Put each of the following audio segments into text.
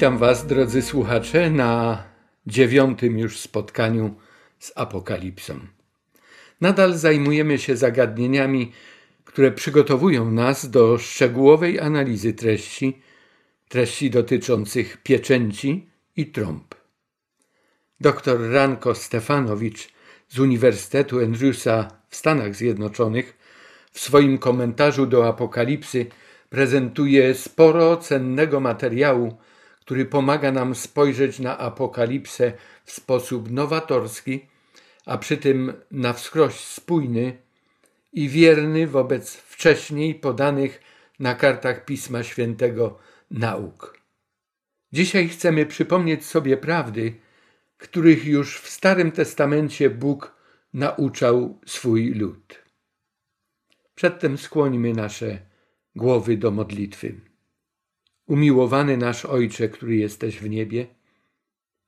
Witam Was, drodzy słuchacze, na dziewiątym już spotkaniu z Apokalipsą. Nadal zajmujemy się zagadnieniami, które przygotowują nas do szczegółowej analizy treści, treści dotyczących pieczęci i trąb. Dr Ranko Stefanowicz z Uniwersytetu Andrewsa w Stanach Zjednoczonych w swoim komentarzu do Apokalipsy prezentuje sporo cennego materiału, który pomaga nam spojrzeć na apokalipsę w sposób nowatorski, a przy tym na wskroś spójny i wierny wobec wcześniej podanych na kartach Pisma Świętego nauk. Dzisiaj chcemy przypomnieć sobie prawdy, których już w Starym Testamencie Bóg nauczał swój lud. Przedtem skłońmy nasze głowy do modlitwy. Umiłowany nasz Ojcze, który jesteś w niebie,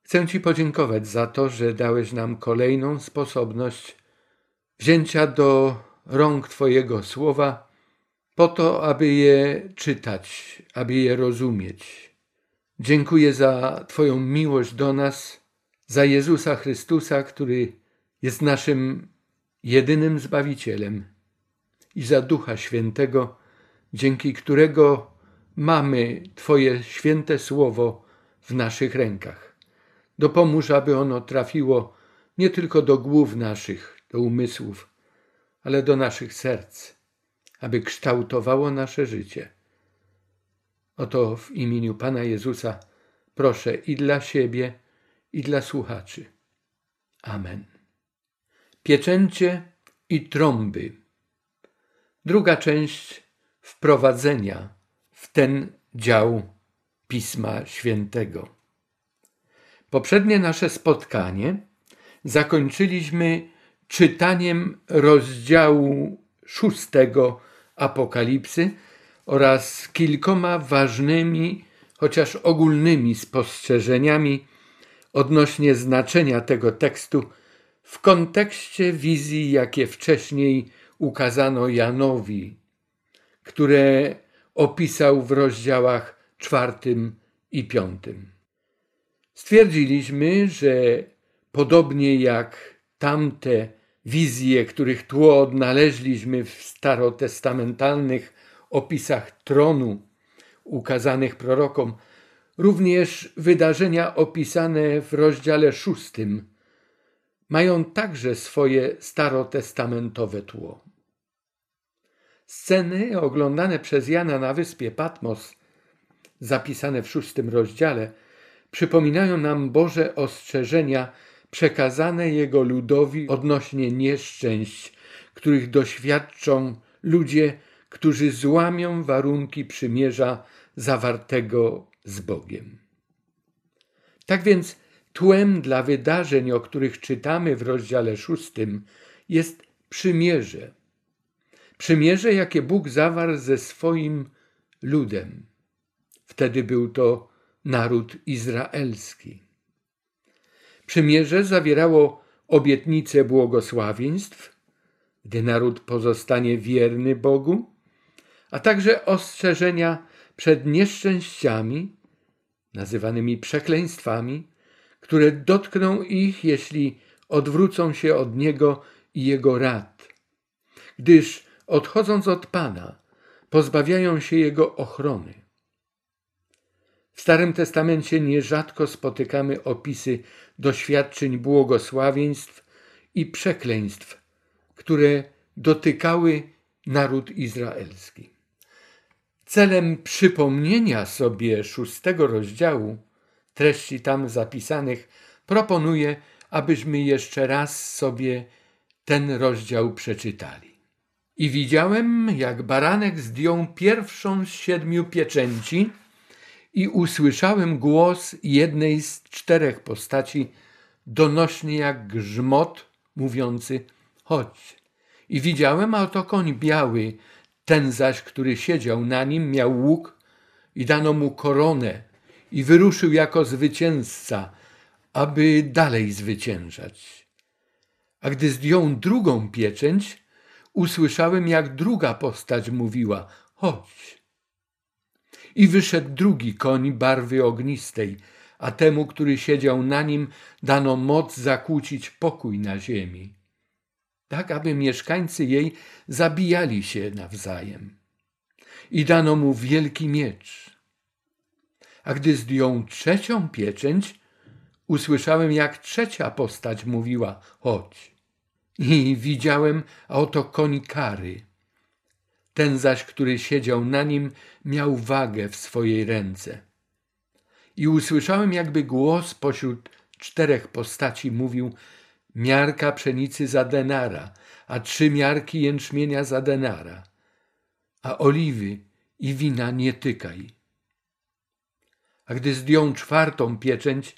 chcę Ci podziękować za to, że dałeś nam kolejną sposobność wzięcia do rąk Twojego słowa, po to, aby je czytać, aby je rozumieć. Dziękuję za Twoją miłość do nas, za Jezusa Chrystusa, który jest naszym jedynym Zbawicielem, i za Ducha Świętego, dzięki którego mamy Twoje święte słowo w naszych rękach. Dopomóż, aby ono trafiło nie tylko do głów naszych, do umysłów, ale do naszych serc, aby kształtowało nasze życie. Oto w imieniu Pana Jezusa proszę i dla siebie, i dla słuchaczy. Amen. Pieczęcie i trąby. Druga część wprowadzenia w ten dział Pisma Świętego. Poprzednie nasze spotkanie zakończyliśmy czytaniem rozdziału szóstego Apokalipsy oraz kilkoma ważnymi, chociaż ogólnymi spostrzeżeniami odnośnie znaczenia tego tekstu w kontekście wizji, jakie wcześniej ukazano Janowi, które opisał w rozdziałach czwartym i piątym. Stwierdziliśmy, że podobnie jak tamte wizje, których tło odnaleźliśmy w starotestamentalnych opisach tronu ukazanych prorokom, również wydarzenia opisane w rozdziale szóstym mają także swoje starotestamentowe tło. Sceny oglądane przez Jana na wyspie Patmos, zapisane w szóstym rozdziale, przypominają nam Boże ostrzeżenia przekazane Jego ludowi odnośnie nieszczęść, których doświadczą ludzie, którzy złamią warunki przymierza zawartego z Bogiem. Tak więc tłem dla wydarzeń, o których czytamy w rozdziale szóstym, jest przymierze – Przymierze, jakie Bóg zawarł ze swoim ludem. Wtedy był to naród izraelski. Przymierze zawierało obietnice błogosławieństw, gdy naród pozostanie wierny Bogu, a także ostrzeżenia przed nieszczęściami, nazywanymi przekleństwami, które dotkną ich, jeśli odwrócą się od Niego i Jego rad, gdyż odchodząc od Pana, pozbawiają się Jego ochrony. W Starym Testamencie nierzadko spotykamy opisy doświadczeń błogosławieństw i przekleństw, które dotykały naród izraelski. Celem przypomnienia sobie szóstego rozdziału treści tam zapisanych proponuję, abyśmy jeszcze raz sobie ten rozdział przeczytali. I widziałem, jak baranek zdjął pierwszą z siedmiu pieczęci i usłyszałem głos jednej z czterech postaci, donośny jak grzmot, mówiący chodź. I widziałem, a oto koń biały, ten zaś, który siedział na nim, miał łuk i dano mu koronę i wyruszył jako zwycięzca, aby dalej zwyciężać. A gdy zdjął drugą pieczęć, usłyszałem, jak druga postać mówiła: Chodź. I wyszedł drugi koń barwy ognistej, a temu, który siedział na nim, dano moc zakłócić pokój na ziemi, tak aby mieszkańcy jej zabijali się nawzajem. I dano mu wielki miecz. A gdy zdjął trzecią pieczęć, usłyszałem, jak trzecia postać mówiła: Chodź. I widziałem, a oto koń kary. Ten zaś, który siedział na nim, miał wagę w swojej ręce. I usłyszałem, jakby głos pośród czterech postaci mówił: Miarka pszenicy za denara, a trzy miarki jęczmienia za denara, a oliwy i wina nie tykaj. A gdy zdjął czwartą pieczęć,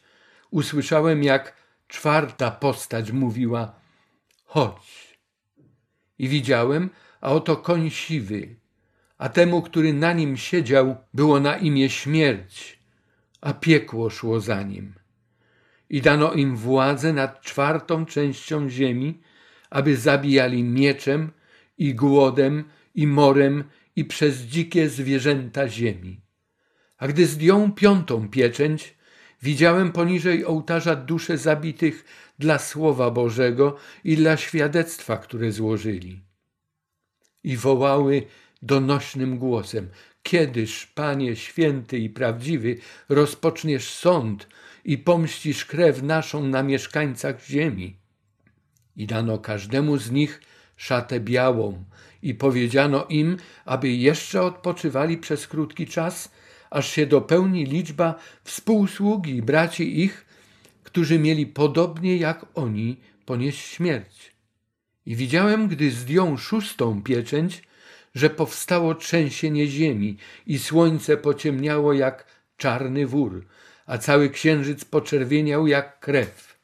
usłyszałem, jak czwarta postać mówiła: Chodź. I widziałem, a oto koń siwy, a temu, który na nim siedział, było na imię śmierć, a piekło szło za nim. I dano im władzę nad czwartą częścią ziemi, aby zabijali mieczem i głodem i morem i przez dzikie zwierzęta ziemi. A gdy zdjął piątą pieczęć, widziałem poniżej ołtarza dusze zabitych dla Słowa Bożego i dla świadectwa, które złożyli i wołały donośnym głosem: Kiedyż, Panie święty i prawdziwy, rozpoczniesz sąd i pomścisz krew naszą na mieszkańcach ziemi? I dano każdemu z nich szatę białą i powiedziano im, aby jeszcze odpoczywali przez krótki czas, aż się dopełni liczba współsługi braci ich, którzy mieli podobnie jak oni ponieść śmierć. I widziałem, gdy zdjął szóstą pieczęć, że powstało trzęsienie ziemi i słońce pociemniało jak czarny wór, a cały księżyc poczerwieniał jak krew.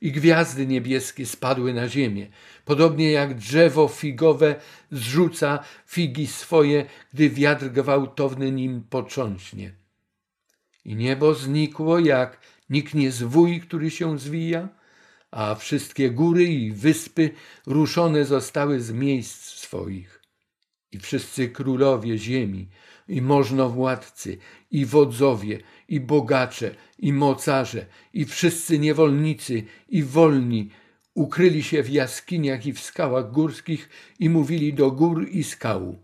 I gwiazdy niebieskie spadły na ziemię, podobnie jak drzewo figowe zrzuca figi swoje, gdy wiatr gwałtowny nim począśnie. I niebo znikło jak niknie zwój, który się zwija, a wszystkie góry i wyspy ruszone zostały z miejsc swoich. I wszyscy królowie ziemi, i możnowładcy, i wodzowie, i bogacze, i mocarze, i wszyscy niewolnicy, i wolni, ukryli się w jaskiniach i w skałach górskich i mówili do gór i skał.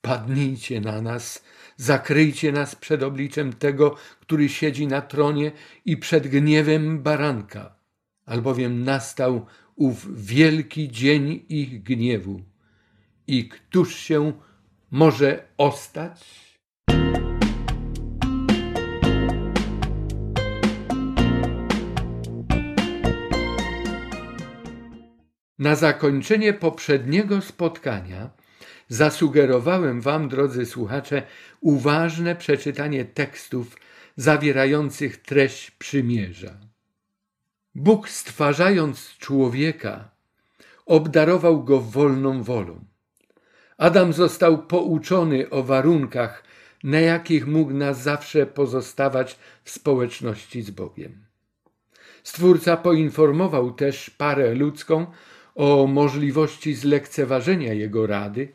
Padnijcie na nas, zakryjcie nas przed obliczem tego, który siedzi na tronie i przed gniewem baranka albowiem nastał ów wielki dzień ich gniewu. I któż się może ostać? Na zakończenie poprzedniego spotkania zasugerowałem Wam, drodzy słuchacze, uważne przeczytanie tekstów zawierających treść przymierza. Bóg stwarzając człowieka, obdarował go wolną wolą. Adam został pouczony o warunkach, na jakich mógł na zawsze pozostawać w społeczności z Bogiem. Stwórca poinformował też parę ludzką o możliwości zlekceważenia jego rady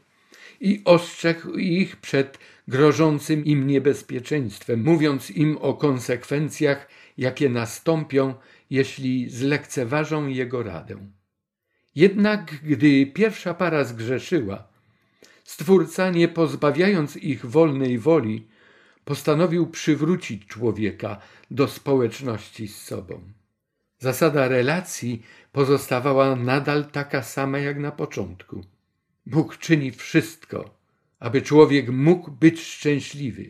i ostrzegł ich przed grożącym im niebezpieczeństwem, mówiąc im o konsekwencjach, jakie nastąpią, jeśli zlekceważą jego radę. Jednak gdy pierwsza para zgrzeszyła, Stwórca, nie pozbawiając ich wolnej woli, postanowił przywrócić człowieka do społeczności z sobą. Zasada relacji pozostawała nadal taka sama jak na początku. Bóg czyni wszystko, aby człowiek mógł być szczęśliwy.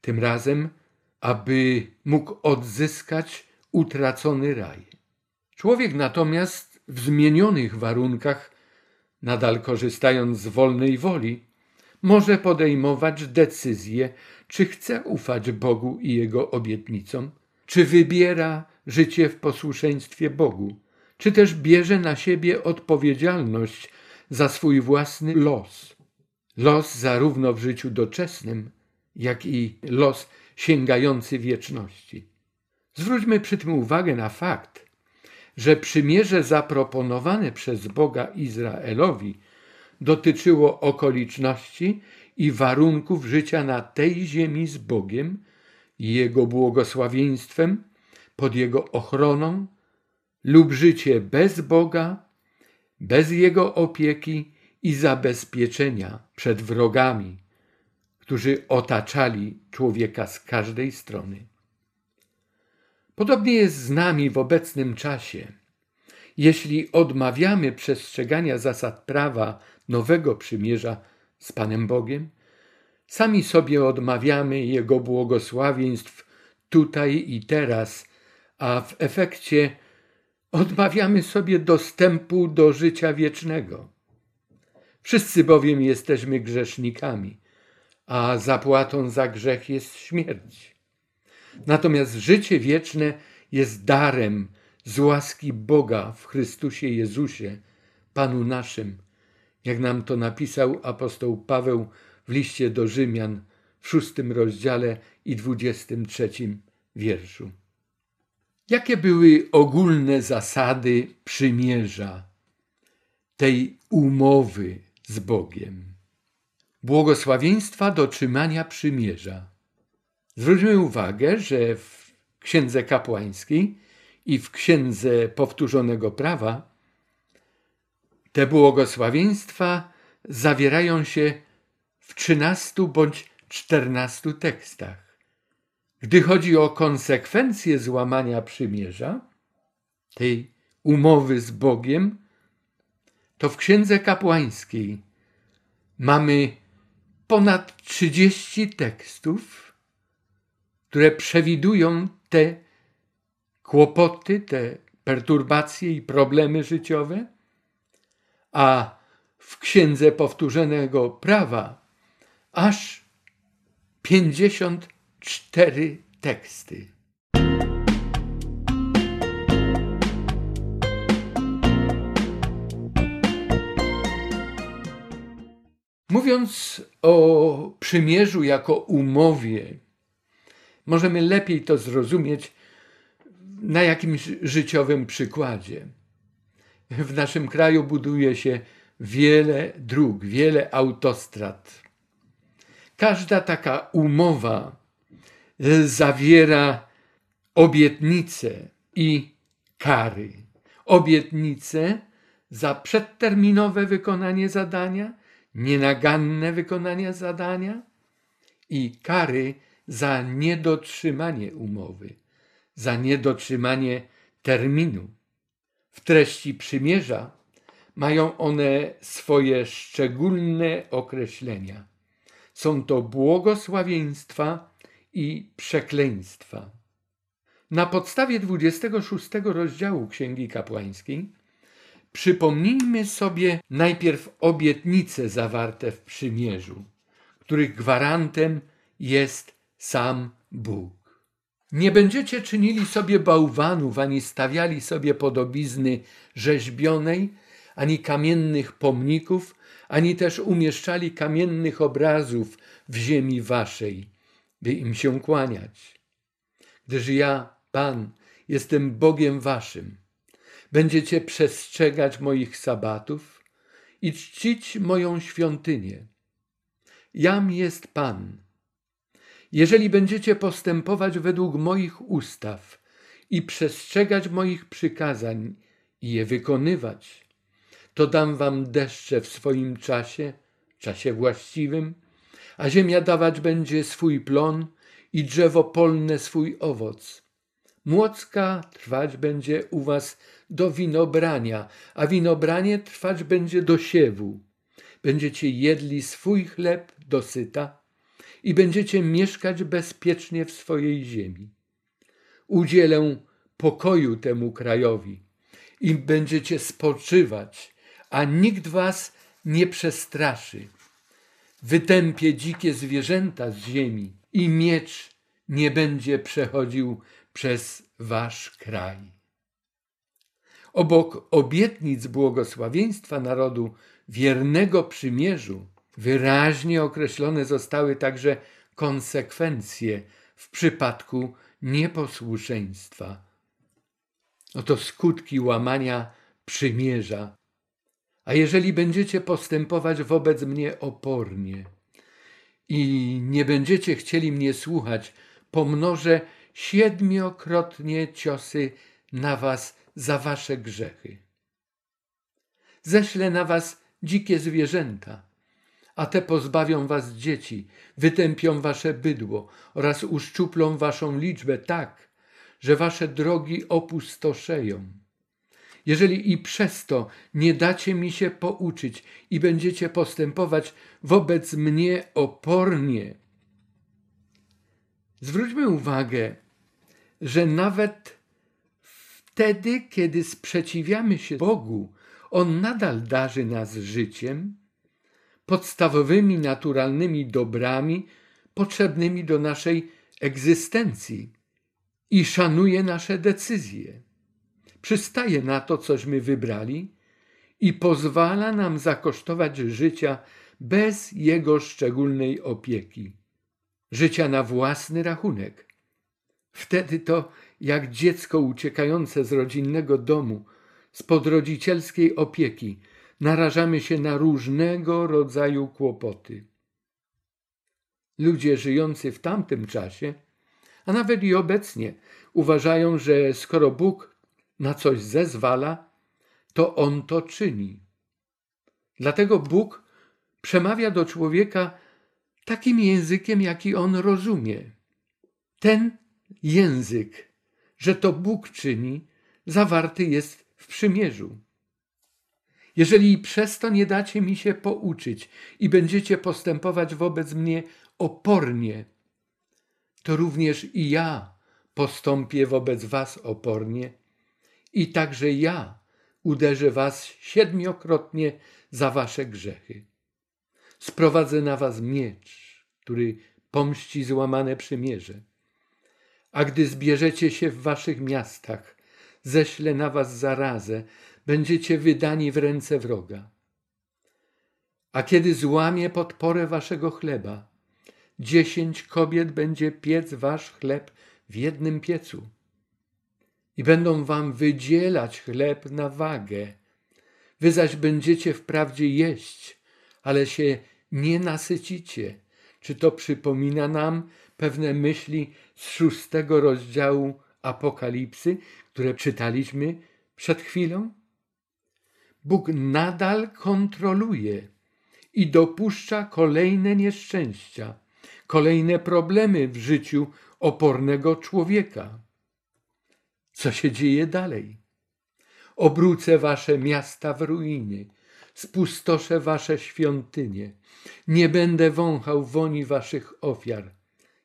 Tym razem, aby mógł odzyskać utracony raj. Człowiek natomiast w zmienionych warunkach, nadal korzystając z wolnej woli, może podejmować decyzję, czy chce ufać Bogu i Jego obietnicom, czy wybiera życie w posłuszeństwie Bogu, czy też bierze na siebie odpowiedzialność za swój własny los. Los zarówno w życiu doczesnym, jak i los sięgający wieczności. Zwróćmy przy tym uwagę na fakt, że przymierze zaproponowane przez Boga Izraelowi dotyczyło okoliczności i warunków życia na tej ziemi z Bogiem Jego błogosławieństwem, pod Jego ochroną, lub życie bez Boga, bez Jego opieki i zabezpieczenia przed wrogami, którzy otaczali człowieka z każdej strony. Podobnie jest z nami w obecnym czasie. Jeśli odmawiamy przestrzegania zasad prawa nowego przymierza z Panem Bogiem, sami sobie odmawiamy Jego błogosławieństw tutaj i teraz, a w efekcie odmawiamy sobie dostępu do życia wiecznego. Wszyscy bowiem jesteśmy grzesznikami, a zapłatą za grzech jest śmierć. Natomiast życie wieczne jest darem z łaski Boga w Chrystusie Jezusie, Panu naszym, jak nam to napisał apostoł Paweł w liście do Rzymian w szóstym rozdziale i dwudziestym trzecim wierszu. Jakie były ogólne zasady przymierza, tej umowy z Bogiem? Błogosławieństwa dotrzymania przymierza. Zwróćmy uwagę, że w Księdze Kapłańskiej i w Księdze Powtórzonego Prawa te błogosławieństwa zawierają się w trzynastu bądź czternastu tekstach. Gdy chodzi o konsekwencje złamania przymierza, tej umowy z Bogiem, to w Księdze Kapłańskiej mamy ponad 30 tekstów, które przewidują te kłopoty, te perturbacje i problemy życiowe, a w Księdze Powtórzonego Prawa aż 54 teksty. Mówiąc o przymierzu jako umowie, możemy lepiej to zrozumieć na jakimś życiowym przykładzie. W naszym kraju buduje się wiele dróg, wiele autostrad. Każda taka umowa zawiera obietnice i kary. Obietnice za przedterminowe wykonanie zadania, nienaganne wykonanie zadania i kary za niedotrzymanie umowy, za niedotrzymanie terminu. W treści przymierza mają one swoje szczególne określenia. Są to błogosławieństwa i przekleństwa. Na podstawie 26 rozdziału Księgi Kapłańskiej przypomnijmy sobie najpierw obietnice zawarte w przymierzu, których gwarantem jest sam Bóg. Nie będziecie czynili sobie bałwanów, ani stawiali sobie podobizny rzeźbionej, ani kamiennych pomników, ani też umieszczali kamiennych obrazów w ziemi waszej, by im się kłaniać. Gdyż ja, Pan, jestem Bogiem waszym. Będziecie przestrzegać moich sabatów i czcić moją świątynię. Jam jest Pan, jeżeli będziecie postępować według moich ustaw i przestrzegać moich przykazań i je wykonywać, to dam wam deszcze w swoim czasie, czasie właściwym, a ziemia dawać będzie swój plon i drzewo polne swój owoc. Młocka trwać będzie u was do winobrania, a winobranie trwać będzie do siewu. Będziecie jedli swój chleb do syta i będziecie mieszkać bezpiecznie w swojej ziemi. Udzielę pokoju temu krajowi i będziecie spoczywać, a nikt was nie przestraszy. Wytępie dzikie zwierzęta z ziemi i miecz nie będzie przechodził przez wasz kraj. Obok obietnic błogosławieństwa narodu wiernego przymierzu, Wyraźnie określone zostały także konsekwencje w przypadku nieposłuszeństwa. Oto skutki łamania przymierza. A jeżeli będziecie postępować wobec mnie opornie i nie będziecie chcieli mnie słuchać, pomnożę siedmiokrotnie ciosy na was za wasze grzechy. Ześlę na was dzikie zwierzęta, a te pozbawią was dzieci, wytępią wasze bydło oraz uszczuplą waszą liczbę tak, że wasze drogi opustoszeją. Jeżeli i przez to nie dacie mi się pouczyć i będziecie postępować wobec mnie opornie, zwróćmy uwagę, że nawet wtedy, kiedy sprzeciwiamy się Bogu, On nadal darzy nas życiem, podstawowymi naturalnymi dobrami potrzebnymi do naszej egzystencji i szanuje nasze decyzje. Przystaje na to, cośmy wybrali i pozwala nam zakosztować życia bez jego szczególnej opieki, życia na własny rachunek. Wtedy to, jak dziecko uciekające z rodzinnego domu, spod rodzicielskiej opieki, narażamy się na różnego rodzaju kłopoty. Ludzie żyjący w tamtym czasie, a nawet i obecnie, uważają, że skoro Bóg na coś zezwala, to On to czyni. Dlatego Bóg przemawia do człowieka takim językiem, jaki on rozumie. Ten język, że to Bóg czyni, zawarty jest w przymierzu. Jeżeli przez to nie dacie mi się pouczyć i będziecie postępować wobec mnie opornie, to również i ja postąpię wobec was opornie i także ja uderzę was siedmiokrotnie za wasze grzechy. Sprowadzę na was miecz, który pomści złamane przymierze. A gdy zbierzecie się w waszych miastach, ześlę na was zarazę, będziecie wydani w ręce wroga. A kiedy złamie podporę waszego chleba, dziesięć kobiet będzie piec wasz chleb w jednym piecu i będą wam wydzielać chleb na wagę. Wy zaś będziecie wprawdzie jeść, ale się nie nasycicie. Czy to przypomina nam pewne myśli z szóstego rozdziału Apokalipsy, które czytaliśmy przed chwilą? Bóg nadal kontroluje i dopuszcza kolejne nieszczęścia, kolejne problemy w życiu opornego człowieka. Co się dzieje dalej? Obrócę wasze miasta w ruiny, spustoszę wasze świątynie, nie będę wąchał woni waszych ofiar.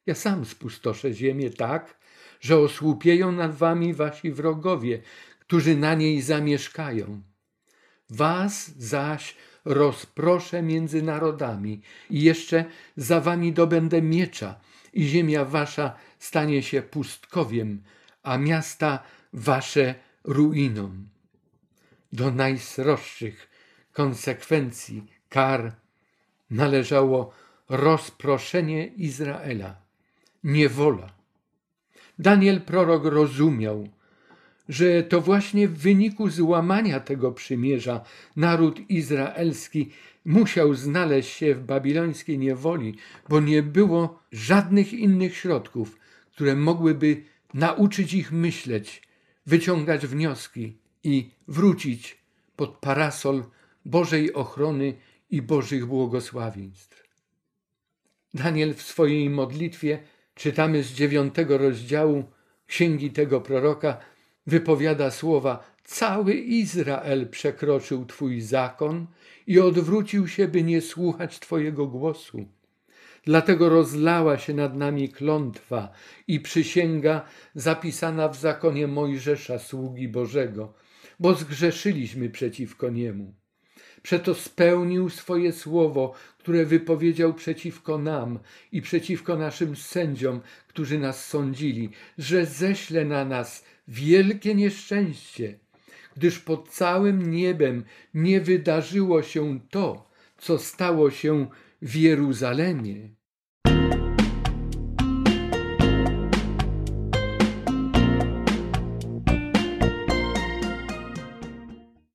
Ja sam spustoszę ziemię tak, że osłupieją nad wami wasi wrogowie, którzy na niej zamieszkają. Was zaś rozproszę między narodami i jeszcze za wami dobędę miecza i ziemia wasza stanie się pustkowiem, a miasta wasze ruiną. Do najsroższych konsekwencji kar należało rozproszenie Izraela, niewola. Daniel prorok rozumiał, że to właśnie w wyniku złamania tego przymierza naród izraelski musiał znaleźć się w babilońskiej niewoli, bo nie było żadnych innych środków, które mogłyby nauczyć ich myśleć, wyciągać wnioski i wrócić pod parasol Bożej ochrony i Bożych błogosławieństw. Daniel w swojej modlitwie, czytamy z dziewiątego rozdziału księgi tego proroka, wypowiada słowa: Cały Izrael przekroczył Twój zakon i odwrócił się, by nie słuchać Twojego głosu. Dlatego rozlała się nad nami klątwa i przysięga zapisana w zakonie Mojżesza, sługi Bożego, bo zgrzeszyliśmy przeciwko niemu. Przeto spełnił swoje słowo, które wypowiedział przeciwko nam i przeciwko naszym sędziom, którzy nas sądzili, że ześle na nas wielkie nieszczęście, gdyż pod całym niebem nie wydarzyło się to, co stało się w Jeruzalemie.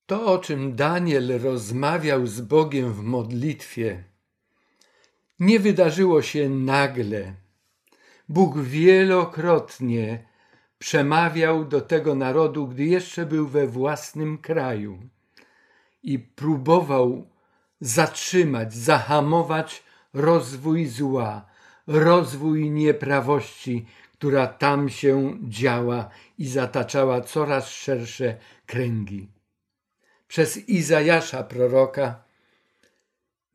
To, o czym Daniel rozmawiał z Bogiem w modlitwie, nie wydarzyło się nagle. Bóg wielokrotnie przemawiał do tego narodu, gdy jeszcze był we własnym kraju i próbował zatrzymać, zahamować rozwój zła, rozwój nieprawości, która tam się działa i zataczała coraz szersze kręgi. Przez Izajasza proroka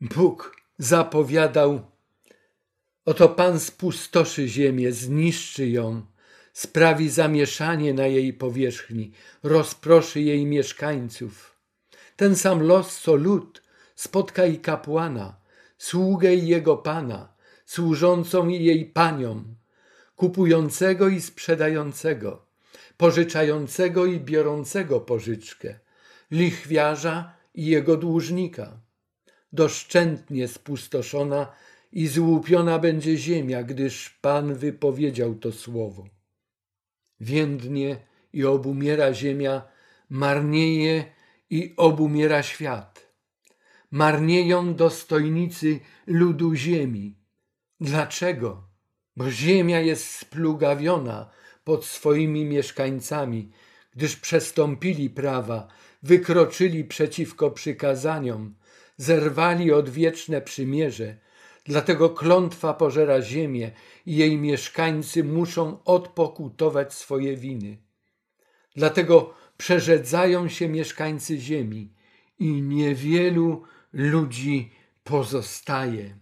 Bóg zapowiadał: Oto Pan spustoszy ziemię, zniszczy ją, sprawi zamieszanie na jej powierzchni, rozproszy jej mieszkańców. Ten sam los co lud spotka i kapłana, sługę jego pana, służącą jej paniom, kupującego i sprzedającego, pożyczającego i biorącego pożyczkę, lichwiarza i jego dłużnika. Doszczętnie spustoszona i złupiona będzie ziemia, gdyż Pan wypowiedział to słowo. Więdnie i obumiera ziemia, marnieje i obumiera świat. Marnieją dostojnicy ludu ziemi. Dlaczego? Bo ziemia jest splugawiona pod swoimi mieszkańcami, gdyż przestąpili prawa, wykroczyli przeciwko przykazaniom, zerwali odwieczne przymierze. Dlatego klątwa pożera ziemię i jej mieszkańcy muszą odpokutować swoje winy. Dlatego przerzedzają się mieszkańcy ziemi i niewielu ludzi pozostaje.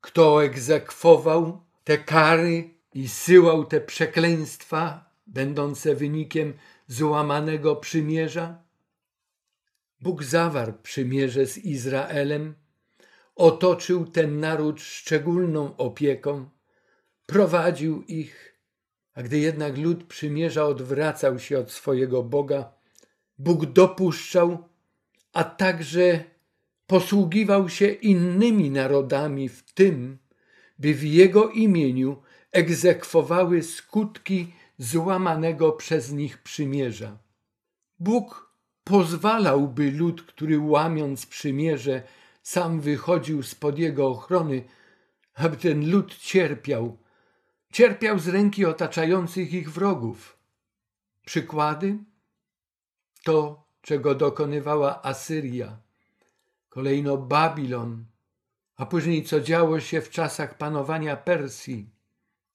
Kto egzekwował te kary i syłał te przekleństwa, będące wynikiem złamanego przymierza? Bóg zawarł przymierze z Izraelem, otoczył ten naród szczególną opieką, prowadził ich, a gdy jednak lud przymierza odwracał się od swojego Boga, Bóg dopuszczał, a także posługiwał się innymi narodami w tym, by w Jego imieniu egzekwowały skutki złamanego przez nich przymierza. Bóg pozwalałby lud, który łamiąc przymierze, sam wychodził spod jego ochrony, aby ten lud cierpiał, cierpiał z ręki otaczających ich wrogów. Przykłady to, czego dokonywała Asyria, kolejno Babilon, a później co działo się w czasach panowania Persji,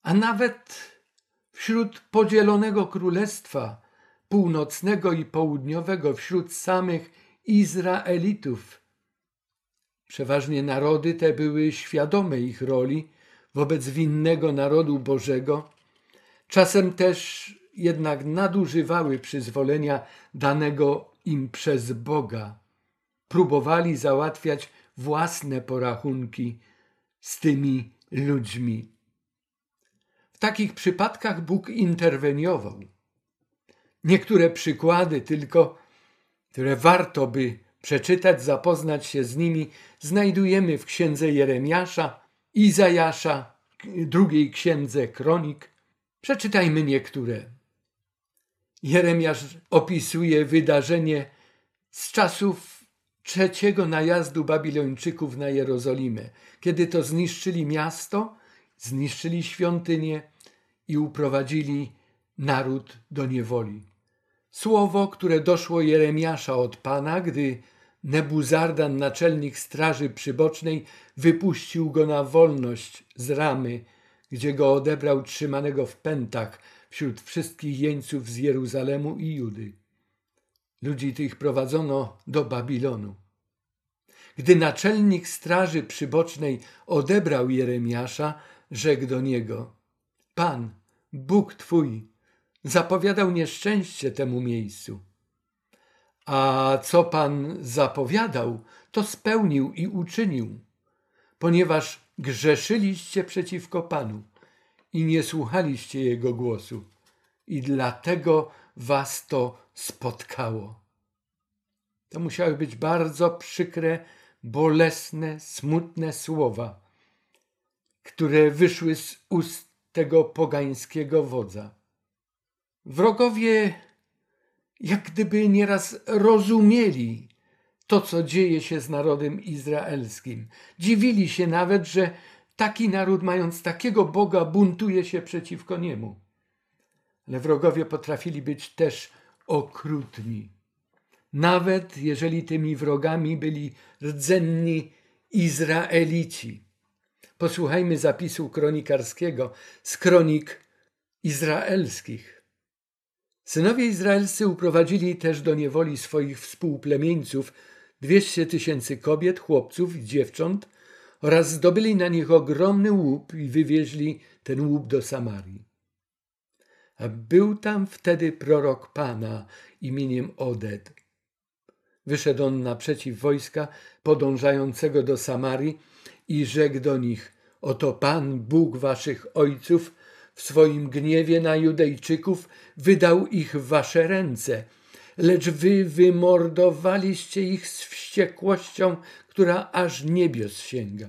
a nawet wśród podzielonego królestwa północnego i południowego, wśród samych Izraelitów. Przeważnie narody te były świadome ich roli wobec winnego narodu Bożego, czasem też jednak nadużywały przyzwolenia danego im przez Boga. Próbowali załatwiać własne porachunki z tymi ludźmi. W takich przypadkach Bóg interweniował. Niektóre przykłady tylko, które warto by przeczytać, zapoznać się z nimi, znajdujemy w księdze Jeremiasza, Izajasza, drugiej księdze Kronik. Przeczytajmy niektóre. Jeremiasz opisuje wydarzenie z czasów trzeciego najazdu Babilończyków na Jerozolimę, kiedy to zniszczyli miasto, zniszczyli świątynię i uprowadzili naród do niewoli. Słowo, które doszło Jeremiasza od Pana, gdy Nebuzardan, naczelnik straży przybocznej, wypuścił go na wolność z ramy, gdzie go odebrał trzymanego w pętach wśród wszystkich jeńców z Jeruzalemu i Judy. Ludzi tych prowadzono do Babilonu. Gdy naczelnik straży przybocznej odebrał Jeremiasza, rzekł do niego: Pan, Bóg twój, zapowiadał nieszczęście temu miejscu. A co Pan zapowiadał, to spełnił i uczynił, ponieważ grzeszyliście przeciwko Panu i nie słuchaliście Jego głosu, i dlatego was to spotkało. To musiały być bardzo przykre, bolesne, smutne słowa, które wyszły z ust tego pogańskiego wodza. Wrogowie jak gdyby nieraz rozumieli to, co dzieje się z narodem izraelskim. Dziwili się nawet, że taki naród, mając takiego Boga, buntuje się przeciwko niemu. Ale wrogowie potrafili być też okrutni. Nawet jeżeli tymi wrogami byli rdzenni Izraelici. Posłuchajmy zapisu kronikarskiego z kronik izraelskich. Synowie izraelscy uprowadzili też do niewoli swoich współplemieńców 200 tysięcy kobiet, chłopców i dziewcząt oraz zdobyli na nich ogromny łup i wywieźli ten łup do Samarii. Był tam wtedy prorok Pana imieniem Oded. Wyszedł on naprzeciw wojska podążającego do Samarii i rzekł do nich: Oto Pan, Bóg waszych ojców, w swoim gniewie na Judejczyków wydał ich w wasze ręce, lecz wy wymordowaliście ich z wściekłością, która aż niebios sięga.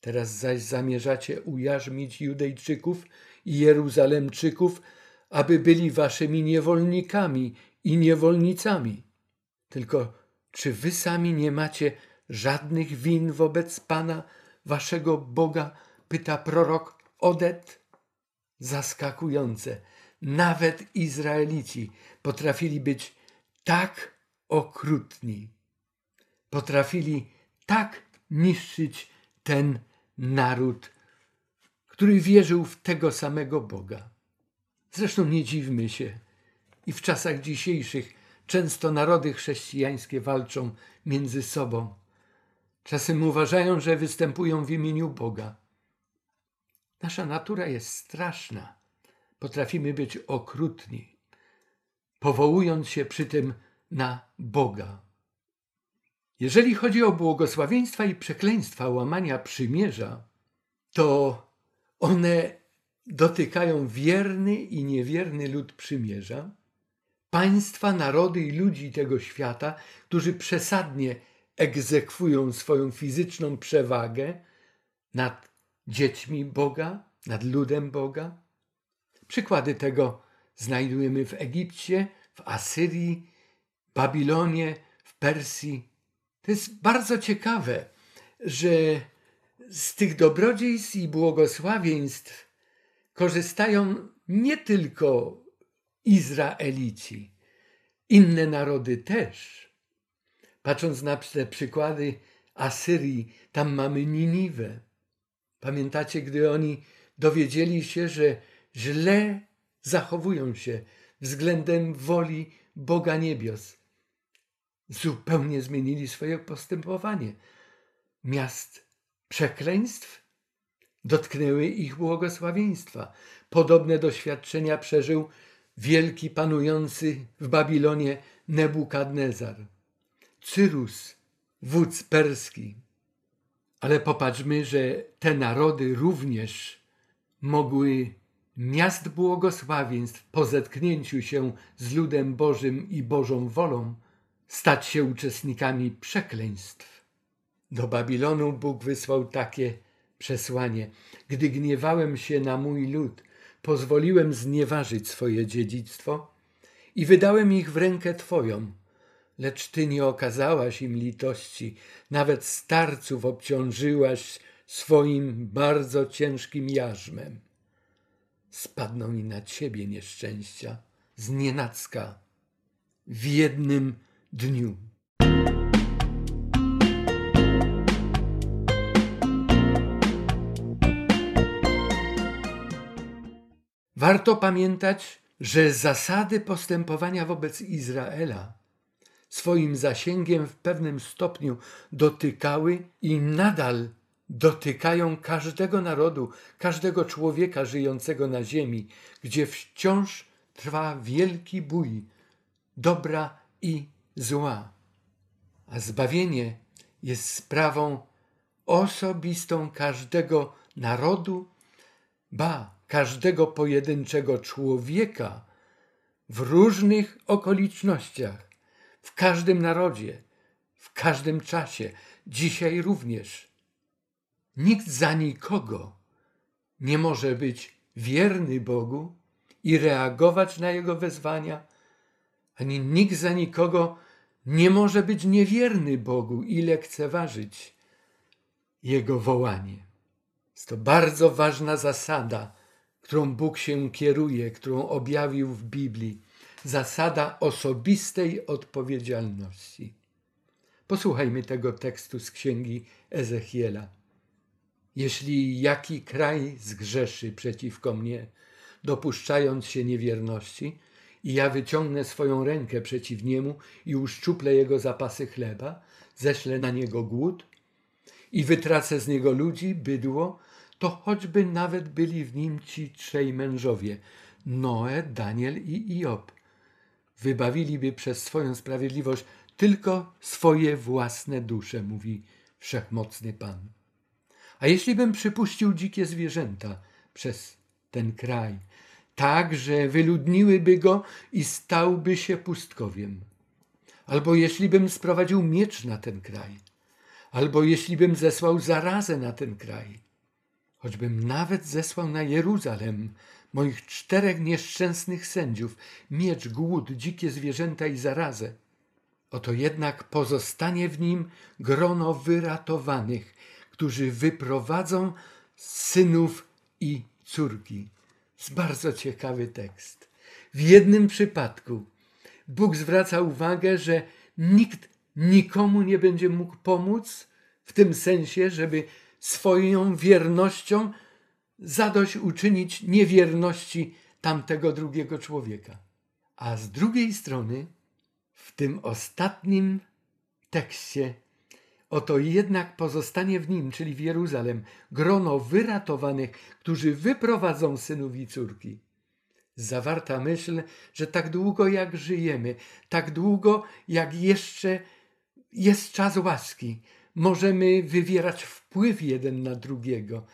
Teraz zaś zamierzacie ujarzmić Judejczyków i Jeruzalemczyków, aby byli waszymi niewolnikami i niewolnicami. Tylko czy wy sami nie macie żadnych win wobec Pana, waszego Boga? pyta prorok Odet. Zaskakujące. Nawet Izraelici potrafili być tak okrutni. Potrafili tak niszczyć ten naród, który wierzył w tego samego Boga. Zresztą nie dziwmy się. I w czasach dzisiejszych często narody chrześcijańskie walczą między sobą. Czasem uważają, że występują w imieniu Boga. Nasza natura jest straszna. Potrafimy być okrutni, powołując się przy tym na Boga. Jeżeli chodzi o błogosławieństwa i przekleństwa łamania przymierza, to one dotykają wierny i niewierny lud przymierza, państwa, narody i ludzi tego świata, którzy przesadnie egzekwują swoją fizyczną przewagę nad dziećmi Boga, nad ludem Boga. Przykłady tego znajdujemy w Egipcie, w Asyrii, Babilonie, w Persji. To jest bardzo ciekawe, że z tych dobrodziejstw i błogosławieństw korzystają nie tylko Izraelici, inne narody też. Patrząc na te przykłady Asyrii, tam mamy Niniwę. Pamiętacie, gdy oni dowiedzieli się, że źle zachowują się względem woli Boga niebios. Zupełnie zmienili swoje postępowanie. Miast przekleństw dotknęły ich błogosławieństwa. Podobne doświadczenia przeżył wielki panujący w Babilonie Nebukadnezar. Cyrus, wódz perski. Ale popatrzmy, że te narody również mogły miast błogosławieństw po zetknięciu się z ludem Bożym i Bożą wolą stać się uczestnikami przekleństw. Do Babilonu Bóg wysłał takie przesłanie: Gdy gniewałem się na mój lud, pozwoliłem znieważyć swoje dziedzictwo i wydałem ich w rękę Twoją. Lecz Ty nie okazałaś im litości, nawet starców obciążyłaś swoim bardzo ciężkim jarzmem. Spadną i na Ciebie nieszczęścia, znienacka, w jednym dniu. Warto pamiętać, że zasady postępowania wobec Izraela swoim zasięgiem w pewnym stopniu dotykały i nadal dotykają każdego narodu, każdego człowieka żyjącego na ziemi, gdzie wciąż trwa wielki bój dobra i zła. A zbawienie jest sprawą osobistą każdego narodu, ba, każdego pojedynczego człowieka w różnych okolicznościach, w każdym narodzie, w każdym czasie, dzisiaj również. Nikt za nikogo nie może być wierny Bogu i reagować na Jego wezwania, ani nikt za nikogo nie może być niewierny Bogu i lekceważyć Jego wołanie. Jest to bardzo ważna zasada, którą Bóg się kieruje, którą objawił w Biblii. Zasada osobistej odpowiedzialności. Posłuchajmy tego tekstu z księgi Ezechiela. Jeśli jaki kraj zgrzeszy przeciwko mnie, dopuszczając się niewierności, i ja wyciągnę swoją rękę przeciw niemu i uszczuplę jego zapasy chleba, ześlę na niego głód i wytracę z niego ludzi, bydło, to choćby nawet byli w nim ci trzej mężowie, Noe, Daniel i Iob, wybawiliby przez swoją sprawiedliwość tylko swoje własne dusze, mówi wszechmocny Pan. A jeśli bym przypuścił dzikie zwierzęta przez ten kraj, tak, że wyludniłyby go i stałby się pustkowiem. Albo jeśli bym sprowadził miecz na ten kraj, albo jeśli bym zesłał zarazę na ten kraj, choćbym nawet zesłał na Jeruzalem moich czterech nieszczęsnych sędziów, miecz, głód, dzikie zwierzęta i zarazę, oto jednak pozostanie w nim grono wyratowanych, którzy wyprowadzą synów i córki jest bardzo ciekawy tekst. W jednym przypadku Bóg zwraca uwagę, że nikt nikomu nie będzie mógł pomóc, w tym sensie, żeby swoją wiernością zadośćuczynić niewierności tamtego drugiego człowieka. A z drugiej strony, w tym ostatnim tekście Oto jednak pozostanie w nim, czyli w Jeruzalem, grono wyratowanych, którzy wyprowadzą synów i córki. Zawarta myśl, że tak długo jak żyjemy, tak długo jak jeszcze jest czas łaski, możemy wywierać wpływ jeden na drugiego.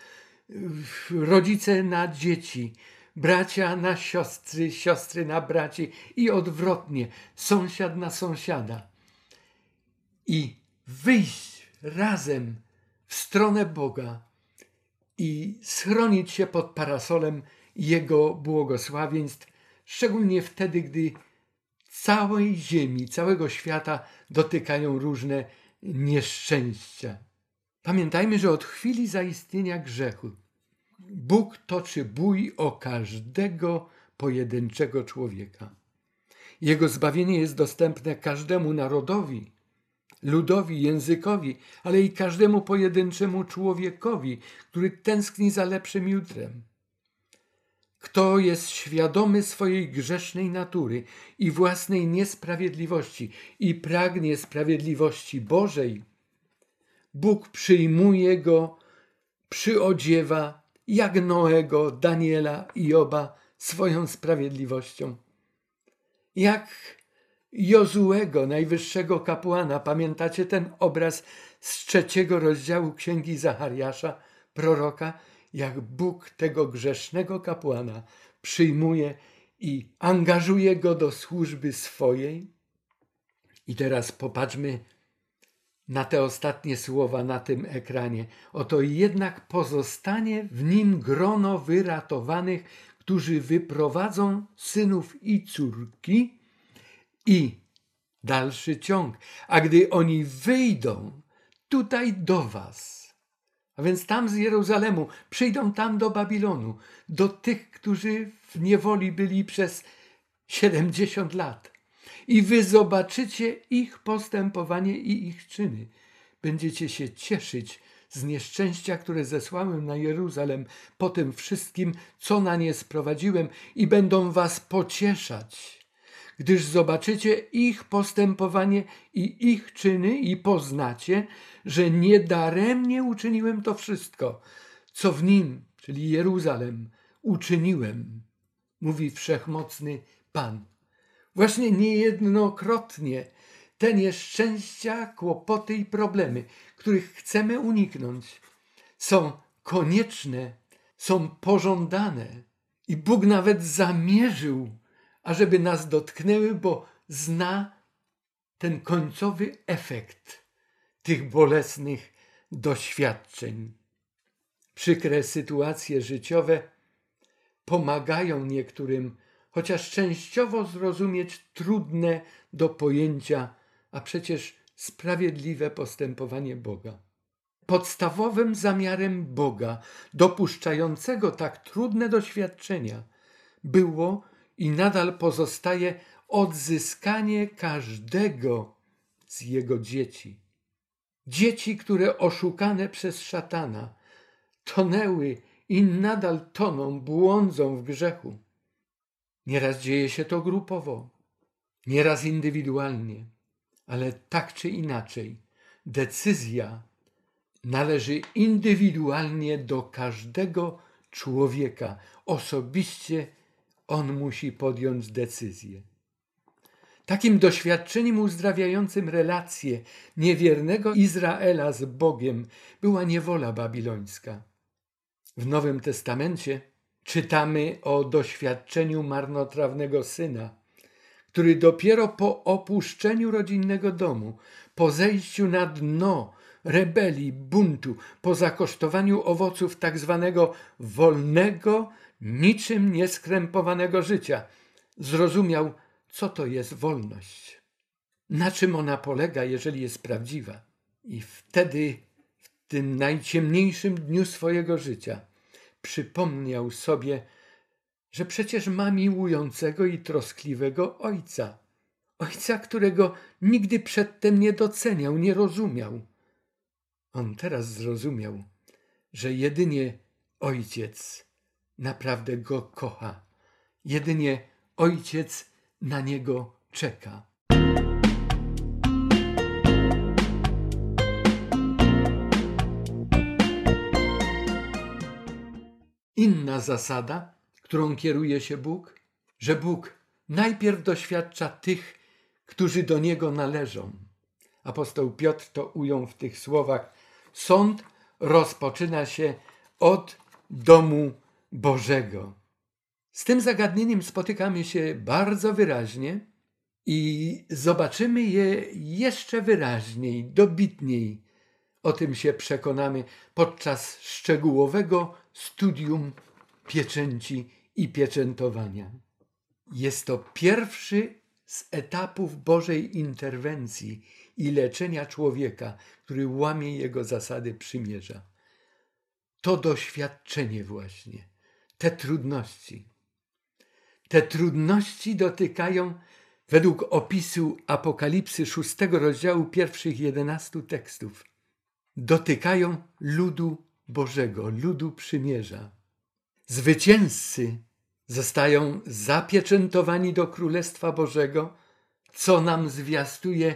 Rodzice na dzieci, bracia na siostry, siostry na braci i odwrotnie, sąsiad na sąsiada. I wyjść razem w stronę Boga i schronić się pod parasolem Jego błogosławieństw, szczególnie wtedy, gdy całej ziemi, całego świata dotykają różne nieszczęścia. Pamiętajmy, że od chwili zaistnienia grzechu Bóg toczy bój o każdego pojedynczego człowieka. Jego zbawienie jest dostępne każdemu narodowi, ludowi, językowi, ale i każdemu pojedynczemu człowiekowi, który tęskni za lepszym jutrem. Kto jest świadomy swojej grzesznej natury i własnej niesprawiedliwości i pragnie sprawiedliwości Bożej, Bóg przyjmuje go, przyodziewa, jak Noego, Daniela i Oba swoją sprawiedliwością. Jak Jozułego, najwyższego kapłana. Pamiętacie ten obraz z trzeciego rozdziału Księgi Zachariasza, proroka, jak Bóg tego grzesznego kapłana przyjmuje i angażuje go do służby swojej? I teraz popatrzmy na te ostatnie słowa na tym ekranie. Oto jednak pozostanie w nim grono wyratowanych, którzy wyprowadzą synów i córki i dalszy ciąg. A gdy oni wyjdą tutaj do was, a więc tam z Jeruzalemu, przyjdą tam do Babilonu, do tych, którzy w niewoli byli przez 70 lat. I wy zobaczycie ich postępowanie i ich czyny. Będziecie się cieszyć z nieszczęścia, które zesłałem na Jeruzalem po tym wszystkim, co na nie sprowadziłem, i będą was pocieszać gdyż zobaczycie ich postępowanie i ich czyny i poznacie, że niedaremnie uczyniłem to wszystko, co w nim, czyli Jeruzalem, uczyniłem, mówi wszechmocny Pan. Właśnie niejednokrotnie te nieszczęścia, kłopoty i problemy, których chcemy uniknąć, są konieczne, są pożądane. I Bóg nawet zamierzył ażeby nas dotknęły, bo zna ten końcowy efekt tych bolesnych doświadczeń. Przykre sytuacje życiowe pomagają niektórym, chociaż częściowo zrozumieć trudne do pojęcia a przecież sprawiedliwe postępowanie Boga. Podstawowym zamiarem Boga, dopuszczającego tak trudne doświadczenia, było i nadal pozostaje odzyskanie każdego z jego dzieci. Dzieci, które oszukane przez szatana, tonęły i nadal toną, błądzą w grzechu. Nieraz dzieje się to grupowo, nieraz indywidualnie, ale tak czy inaczej, decyzja należy indywidualnie do każdego człowieka. Osobiście on musi podjąć decyzję. Takim doświadczeniem uzdrawiającym relacje niewiernego Izraela z Bogiem była niewola babilońska. W Nowym Testamencie czytamy o doświadczeniu marnotrawnego syna, który dopiero po opuszczeniu rodzinnego domu, po zejściu na dno rebelii, buntu, po zakosztowaniu owoców tak zwanego wolnego, niczym nieskrępowanego życia, zrozumiał, co to jest wolność, na czym ona polega, jeżeli jest prawdziwa. I wtedy, w tym najciemniejszym dniu swojego życia, przypomniał sobie, że przecież ma miłującego i troskliwego ojca. Ojca, którego nigdy przedtem nie doceniał, nie rozumiał. On teraz zrozumiał, że jedynie ojciec naprawdę go kocha. Jedynie ojciec na niego czeka. Inna zasada, którą kieruje się Bóg, że Bóg najpierw doświadcza tych, którzy do Niego należą. Apostoł Piotr to ujął w tych słowach: Sąd rozpoczyna się od domu Bożego. Z tym zagadnieniem spotykamy się bardzo wyraźnie i zobaczymy je jeszcze wyraźniej, dobitniej. O tym się przekonamy podczas szczegółowego studium pieczęci i pieczętowania. Jest to pierwszy z etapów Bożej interwencji i leczenia człowieka, który łamie jego zasady przymierza. To doświadczenie właśnie, te trudności. Te trudności dotykają, według opisu Apokalipsy szóstego rozdziału pierwszych jedenastu tekstów, dotykają ludu Bożego, ludu przymierza. Zwycięzcy zostają zapieczętowani do Królestwa Bożego, co nam zwiastuje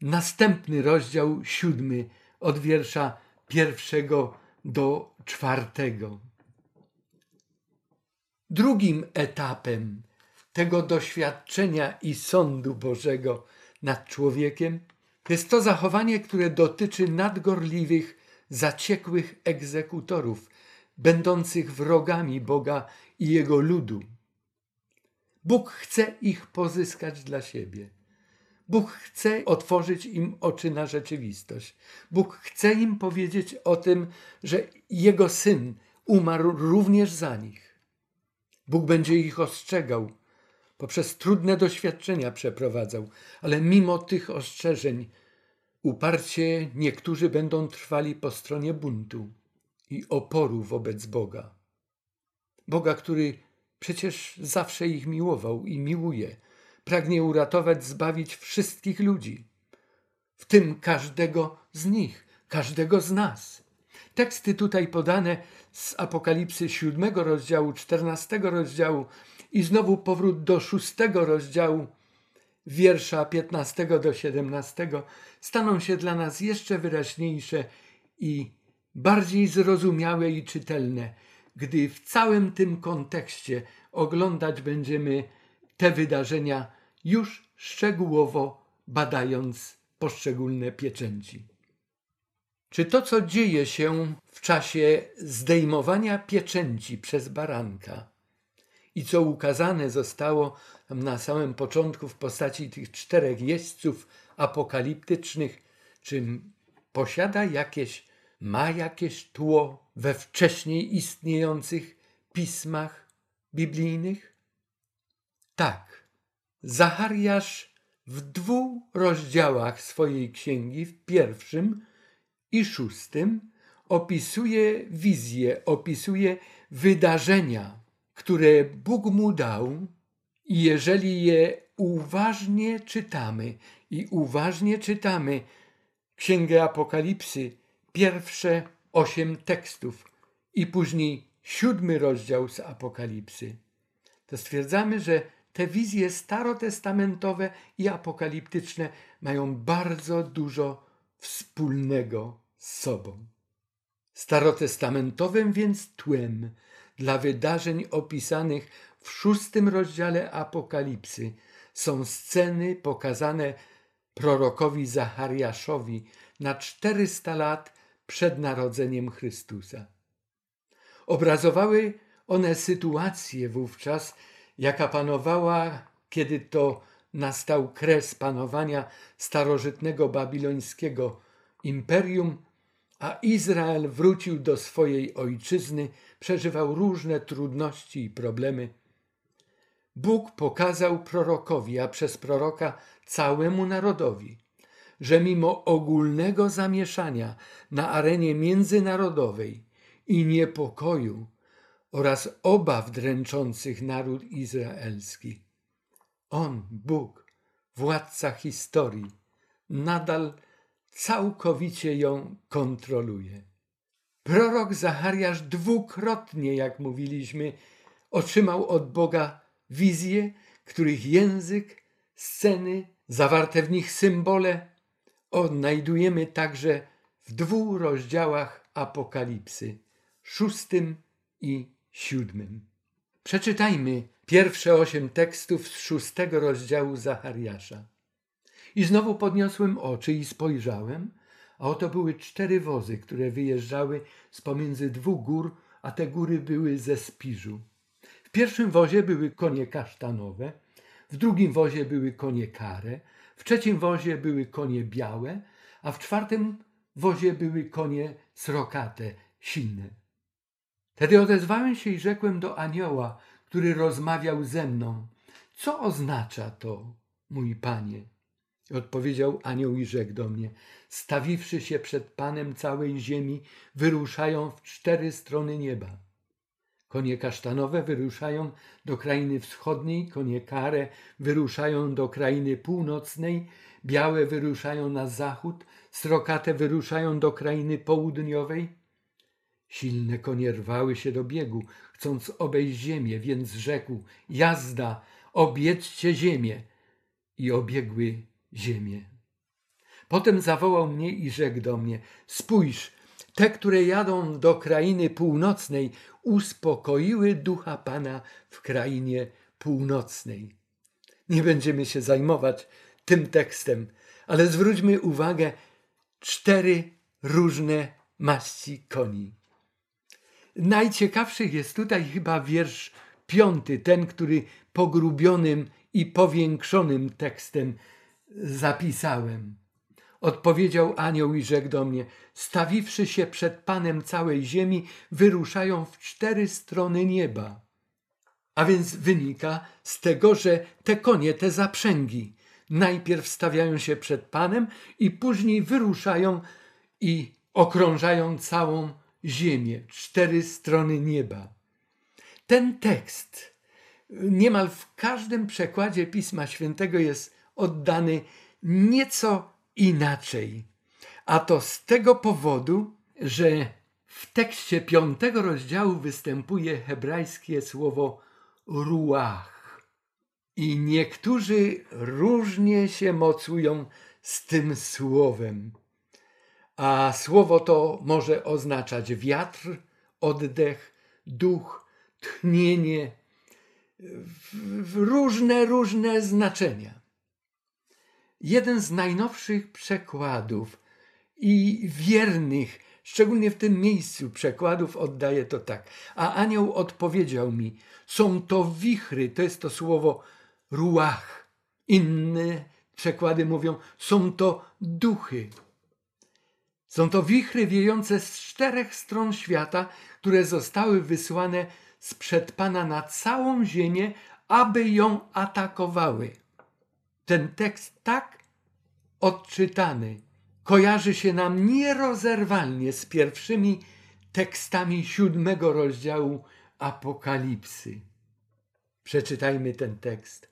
następny rozdział siódmy od wiersza pierwszego do czwartego. Drugim etapem tego doświadczenia i sądu Bożego nad człowiekiem jest to zachowanie, które dotyczy nadgorliwych, zaciekłych egzekutorów, będących wrogami Boga i Jego ludu. Bóg chce ich pozyskać dla siebie. Bóg chce otworzyć im oczy na rzeczywistość. Bóg chce im powiedzieć o tym, że Jego Syn umarł również za nich. Bóg będzie ich ostrzegał, poprzez trudne doświadczenia przeprowadzał, ale mimo tych ostrzeżeń uparcie niektórzy będą trwali po stronie buntu i oporu wobec Boga. Boga, który przecież zawsze ich miłował i miłuje, pragnie uratować, zbawić wszystkich ludzi, w tym każdego z nich, każdego z nas. Teksty tutaj podane z Apokalipsy siódmego rozdziału, czternastego rozdziału i znowu powrót do szóstego rozdziału, wiersza piętnastego do siedemnastego, staną się dla nas jeszcze wyraźniejsze i bardziej zrozumiałe i czytelne, gdy w całym tym kontekście oglądać będziemy te wydarzenia już szczegółowo badając poszczególne pieczęci. Czy to, co dzieje się w czasie zdejmowania pieczęci przez baranka i co ukazane zostało na samym początku w postaci tych czterech jeźdźców apokaliptycznych, czy posiada jakieś, ma jakieś tło we wcześniej istniejących pismach biblijnych? Tak. Zachariasz w dwóch rozdziałach swojej księgi, w pierwszym i szóstym, opisuje wizję, opisuje wydarzenia, które Bóg mu dał, i jeżeli je uważnie czytamy i uważnie czytamy Księgę Apokalipsy, pierwsze osiem tekstów i później siódmy rozdział z Apokalipsy, to stwierdzamy, że te wizje starotestamentowe i apokaliptyczne mają bardzo dużo wspólnego z sobą. Starotestamentowym więc tłem dla wydarzeń opisanych w szóstym rozdziale Apokalipsy są sceny pokazane prorokowi Zachariaszowi na 400 lat przed narodzeniem Chrystusa. Obrazowały one sytuację wówczas, jaka panowała, kiedy to nastał kres panowania starożytnego babilońskiego imperium, a Izrael wrócił do swojej ojczyzny, przeżywał różne trudności i problemy. Bóg pokazał prorokowi, a przez proroka całemu narodowi, że mimo ogólnego zamieszania na arenie międzynarodowej i niepokoju oraz obaw dręczących naród izraelski, on, Bóg, władca historii, nadal całkowicie ją kontroluje. Prorok Zachariasz dwukrotnie, jak mówiliśmy, otrzymał od Boga wizje, których język, sceny, zawarte w nich symbole odnajdujemy także w dwóch rozdziałach Apokalipsy, szóstym i siódmym. Przeczytajmy pierwsze osiem tekstów z szóstego rozdziału Zachariasza. I znowu podniosłem oczy i spojrzałem, a oto były cztery wozy, które wyjeżdżały z pomiędzy dwóch gór, a te góry były ze spiżu. W pierwszym wozie były konie kasztanowe, w drugim wozie były konie kare, w trzecim wozie były konie białe, a w czwartym wozie były konie srokate, silne. Wtedy odezwałem się i rzekłem do anioła, który rozmawiał ze mną: Co oznacza to, mój panie? Odpowiedział anioł i rzekł do mnie: Stawiwszy się przed Panem całej ziemi, wyruszają w cztery strony nieba. Konie kasztanowe wyruszają do krainy wschodniej, konie kare wyruszają do krainy północnej, białe wyruszają na zachód, srokate wyruszają do krainy południowej. Silne konie rwały się do biegu, chcąc obejść ziemię, więc rzekł: Jazda, objedźcie ziemię. I obiegły ziemię. Potem zawołał mnie i rzekł do mnie: Spójrz, te, które jadą do krainy północnej, uspokoiły ducha Pana w krainie północnej. Nie będziemy się zajmować tym tekstem, ale zwróćmy uwagę cztery różne maści koni. Najciekawszy jest tutaj chyba wiersz piąty, ten, który pogrubionym i powiększonym tekstem zapisałem. Odpowiedział anioł i rzekł do mnie: Stawiwszy się przed Panem całej ziemi, wyruszają w cztery strony nieba. A więc wynika z tego, że te konie, te zaprzęgi, najpierw stawiają się przed Panem i później wyruszają i okrążają całą ziemię, cztery strony nieba. Ten tekst niemal w każdym przekładzie Pisma Świętego jest oddany nieco inaczej. A to z tego powodu, że w tekście piątego rozdziału występuje hebrajskie słowo ruach. I niektórzy różnie się mocują z tym słowem. A słowo to może oznaczać wiatr, oddech, duch, tchnienie, różne, różne znaczenia. Jeden z najnowszych przekładów i wiernych, szczególnie w tym miejscu przekładów, oddaje to tak. A anioł odpowiedział mi: Są to wichry, to jest to słowo ruach. Inne przekłady mówią: Są to duchy. Są to wichry wiejące z czterech stron świata, które zostały wysłane sprzed Pana na całą ziemię, aby ją atakowały. Ten tekst tak odczytany kojarzy się nam nierozerwalnie z pierwszymi tekstami siódmego rozdziału Apokalipsy. Przeczytajmy ten tekst.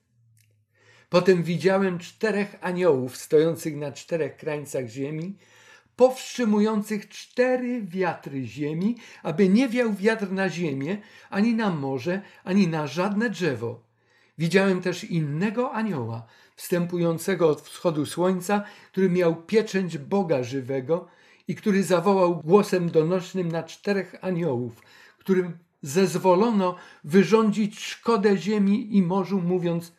Potem widziałem czterech aniołów stojących na czterech krańcach ziemi, powstrzymujących cztery wiatry ziemi, aby nie wiał wiatr na ziemię, ani na morze, ani na żadne drzewo. Widziałem też innego anioła, wstępującego od wschodu słońca, który miał pieczęć Boga żywego i który zawołał głosem donośnym na czterech aniołów, którym zezwolono wyrządzić szkodę ziemi i morzu, mówiąc: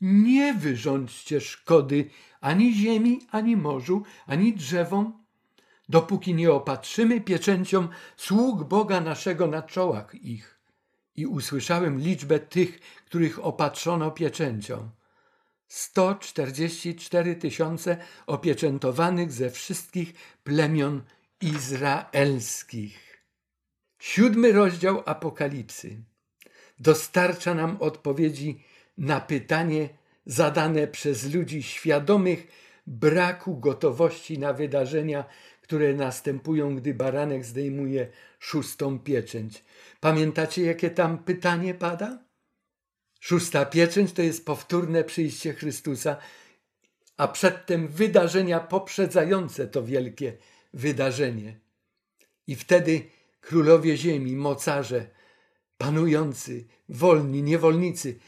Nie wyrządźcie szkody ani ziemi, ani morzu, ani drzewom, dopóki nie opatrzymy pieczęcią sług Boga naszego na czołach ich. I usłyszałem liczbę tych, których opatrzono pieczęcią. 144 tysiące opieczętowanych ze wszystkich plemion izraelskich. Siódmy rozdział Apokalipsy dostarcza nam odpowiedzi na pytanie zadane przez ludzi świadomych braku gotowości na wydarzenia, które następują, gdy baranek zdejmuje szóstą pieczęć. Pamiętacie, jakie tam pytanie pada? Szósta pieczęć to jest powtórne przyjście Chrystusa, a przedtem wydarzenia poprzedzające to wielkie wydarzenie. I wtedy królowie ziemi, mocarze, panujący, wolni, niewolnicy,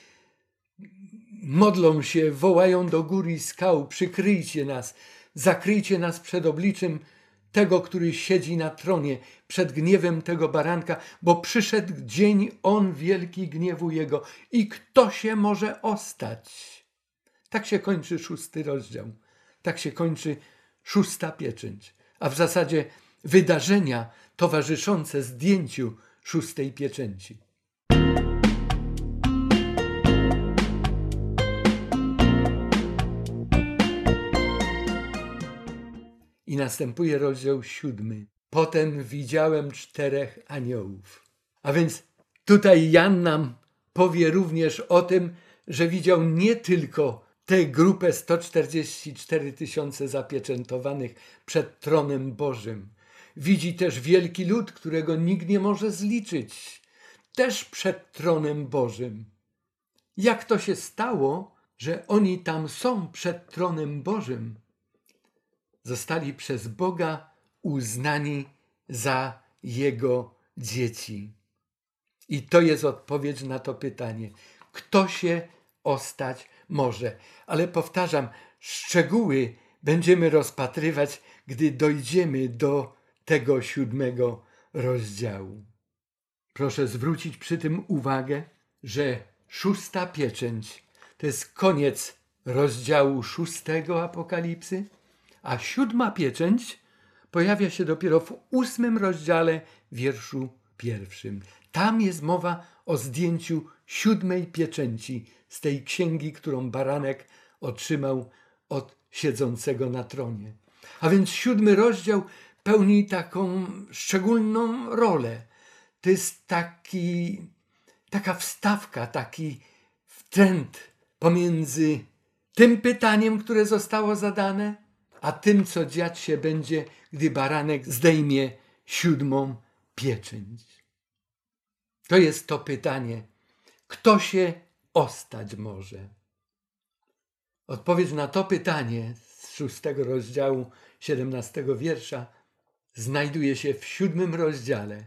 modlą się, wołają do góry i skał, przykryjcie nas, zakryjcie nas przed obliczem tego, który siedzi na tronie, przed gniewem tego baranka, bo przyszedł dzień on wielki gniewu jego i kto się może ostać? Tak się kończy szósty rozdział. Tak się kończy szósta pieczęć. A w zasadzie wydarzenia towarzyszące zdjęciu szóstej pieczęci. Następuje rozdział siódmy. Potem widziałem czterech aniołów. A więc tutaj Jan nam powie również o tym, że widział nie tylko tę grupę 144 tysiące zapieczętowanych przed tronem Bożym. Widzi też wielki lud, którego nikt nie może zliczyć, też przed tronem Bożym. Jak to się stało, że oni tam są przed tronem Bożym? Zostali przez Boga uznani za Jego dzieci. I to jest odpowiedź na to pytanie. Kto się ostać może? Ale powtarzam, szczegóły będziemy rozpatrywać, gdy dojdziemy do tego siódmego rozdziału. Proszę zwrócić przy tym uwagę, że szósta pieczęć to jest koniec rozdziału szóstego Apokalipsy, a siódma pieczęć pojawia się dopiero w ósmym rozdziale, wierszu pierwszym. Tam jest mowa o zdjęciu siódmej pieczęci z tej księgi, którą baranek otrzymał od siedzącego na tronie. A więc siódmy rozdział pełni taką szczególną rolę. To jest taki, taka wstawka, taki wtręt pomiędzy tym pytaniem, które zostało zadane, a tym, co dziać się będzie, gdy baranek zdejmie siódmą pieczęć. To jest to pytanie, kto się ostać może? Odpowiedź na to pytanie z szóstego rozdziału, siedemnastego wiersza, znajduje się w siódmym rozdziale.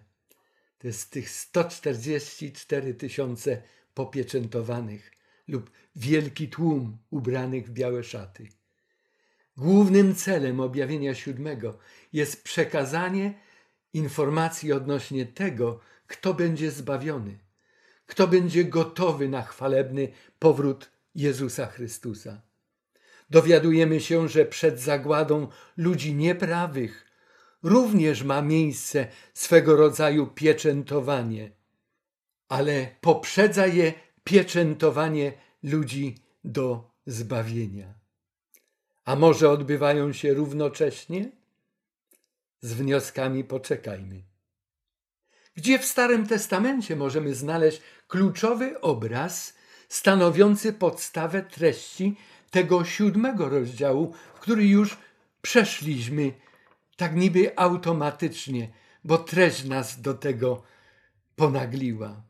To jest tych 144 tysiące popieczętowanych lub wielki tłum ubranych w białe szaty. Głównym celem objawienia siódmego jest przekazanie informacji odnośnie tego, kto będzie zbawiony, kto będzie gotowy na chwalebny powrót Jezusa Chrystusa. Dowiadujemy się, że przed zagładą ludzi nieprawych również ma miejsce swego rodzaju pieczętowanie, ale poprzedza je pieczętowanie ludzi do zbawienia. A może odbywają się równocześnie? Z wnioskami poczekajmy. Gdzie w Starym Testamencie możemy znaleźć kluczowy obraz stanowiący podstawę treści tego siódmego rozdziału, który już przeszliśmy tak niby automatycznie, bo treść nas do tego ponagliła.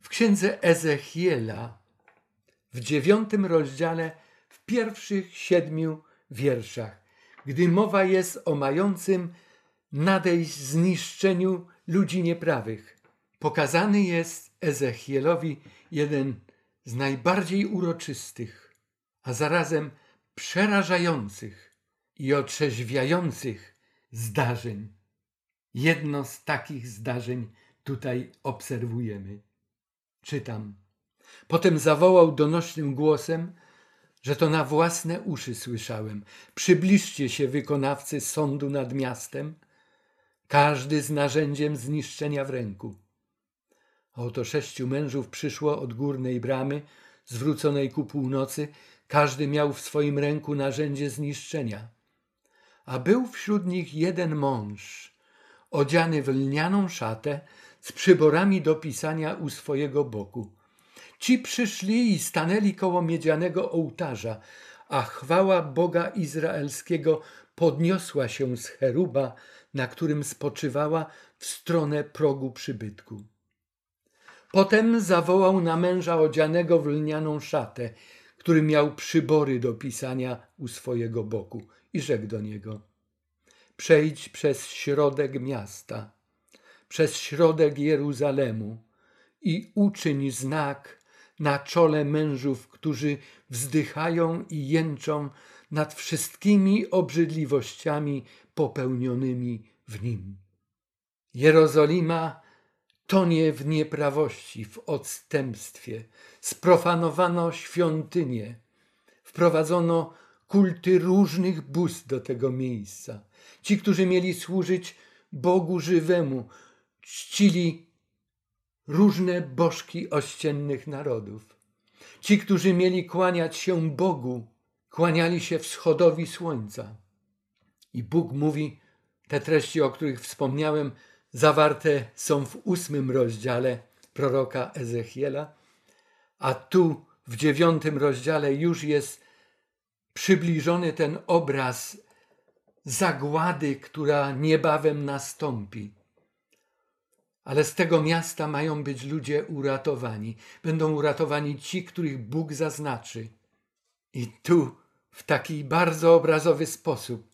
W księdze Ezechiela w dziewiątym rozdziale, pierwszych siedmiu wierszach, gdy mowa jest o mającym nadejść zniszczeniu ludzi nieprawych, pokazany jest Ezechielowi jeden z najbardziej uroczystych, a zarazem przerażających i otrzeźwiających zdarzeń. Jedno z takich zdarzeń tutaj obserwujemy. Czytam. Potem zawołał donośnym głosem, że to na własne uszy słyszałem. Przybliżcie się, wykonawcy sądu nad miastem, każdy z narzędziem zniszczenia w ręku. Oto sześciu mężów przyszło od górnej bramy, zwróconej ku północy, każdy miał w swoim ręku narzędzie zniszczenia. A był wśród nich jeden mąż, odziany w lnianą szatę, z przyborami do pisania u swojego boku. Ci przyszli i stanęli koło miedzianego ołtarza, a chwała Boga Izraelskiego podniosła się z cheruba, na którym spoczywała w stronę progu przybytku. Potem zawołał na męża odzianego w lnianą szatę, który miał przybory do pisania u swojego boku i rzekł do niego: Przejdź przez środek miasta, przez środek Jeruzalemu i uczyń znak na czole mężów, którzy wzdychają i jęczą nad wszystkimi obrzydliwościami popełnionymi w nim. Jerozolima tonie w nieprawości, w odstępstwie. Sprofanowano świątynię, wprowadzono kulty różnych bóstw do tego miejsca. Ci, którzy mieli służyć Bogu żywemu, czcili różne bożki ościennych narodów. Ci, którzy mieli kłaniać się Bogu, kłaniali się wschodowi słońca. I Bóg mówi, te treści, o których wspomniałem, zawarte są w ósmym rozdziale proroka Ezechiela, a tu w dziewiątym rozdziale już jest przybliżony ten obraz zagłady, która niebawem nastąpi. Ale z tego miasta mają być ludzie uratowani. Będą uratowani ci, których Bóg zaznaczy. I tu, w taki bardzo obrazowy sposób,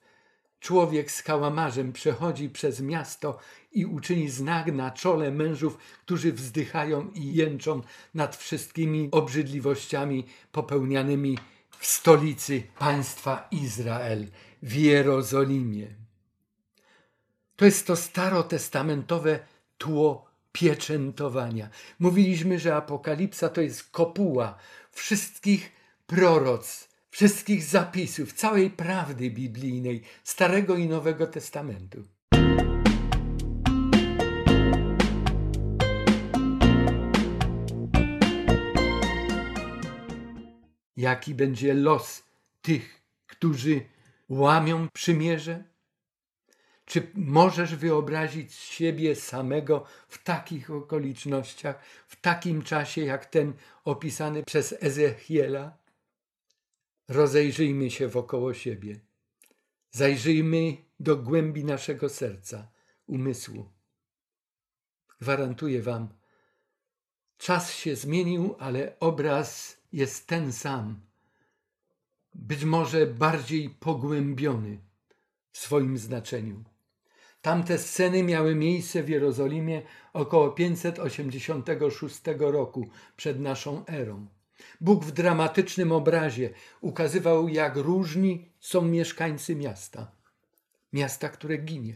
człowiek z kałamarzem przechodzi przez miasto i uczyni znak na czole mężów, którzy wzdychają i jęczą nad wszystkimi obrzydliwościami popełnianymi w stolicy państwa Izrael, w Jerozolimie. To jest to starotestamentowe tło pieczętowania. Mówiliśmy, że Apokalipsa to jest kopuła wszystkich proroc, wszystkich zapisów, całej prawdy biblijnej, Starego i Nowego Testamentu. Jaki będzie los tych, którzy łamią przymierze? Czy możesz wyobrazić siebie samego w takich okolicznościach, w takim czasie jak ten opisany przez Ezechiela? Rozejrzyjmy się wokoło siebie. Zajrzyjmy do głębi naszego serca, umysłu. Gwarantuję Wam, czas się zmienił, ale obraz jest ten sam. Być może bardziej pogłębiony w swoim znaczeniu. Tamte sceny miały miejsce w Jerozolimie około 586 roku przed naszą erą. Bóg w dramatycznym obrazie ukazywał, jak różni są mieszkańcy miasta. Miasta, które ginie.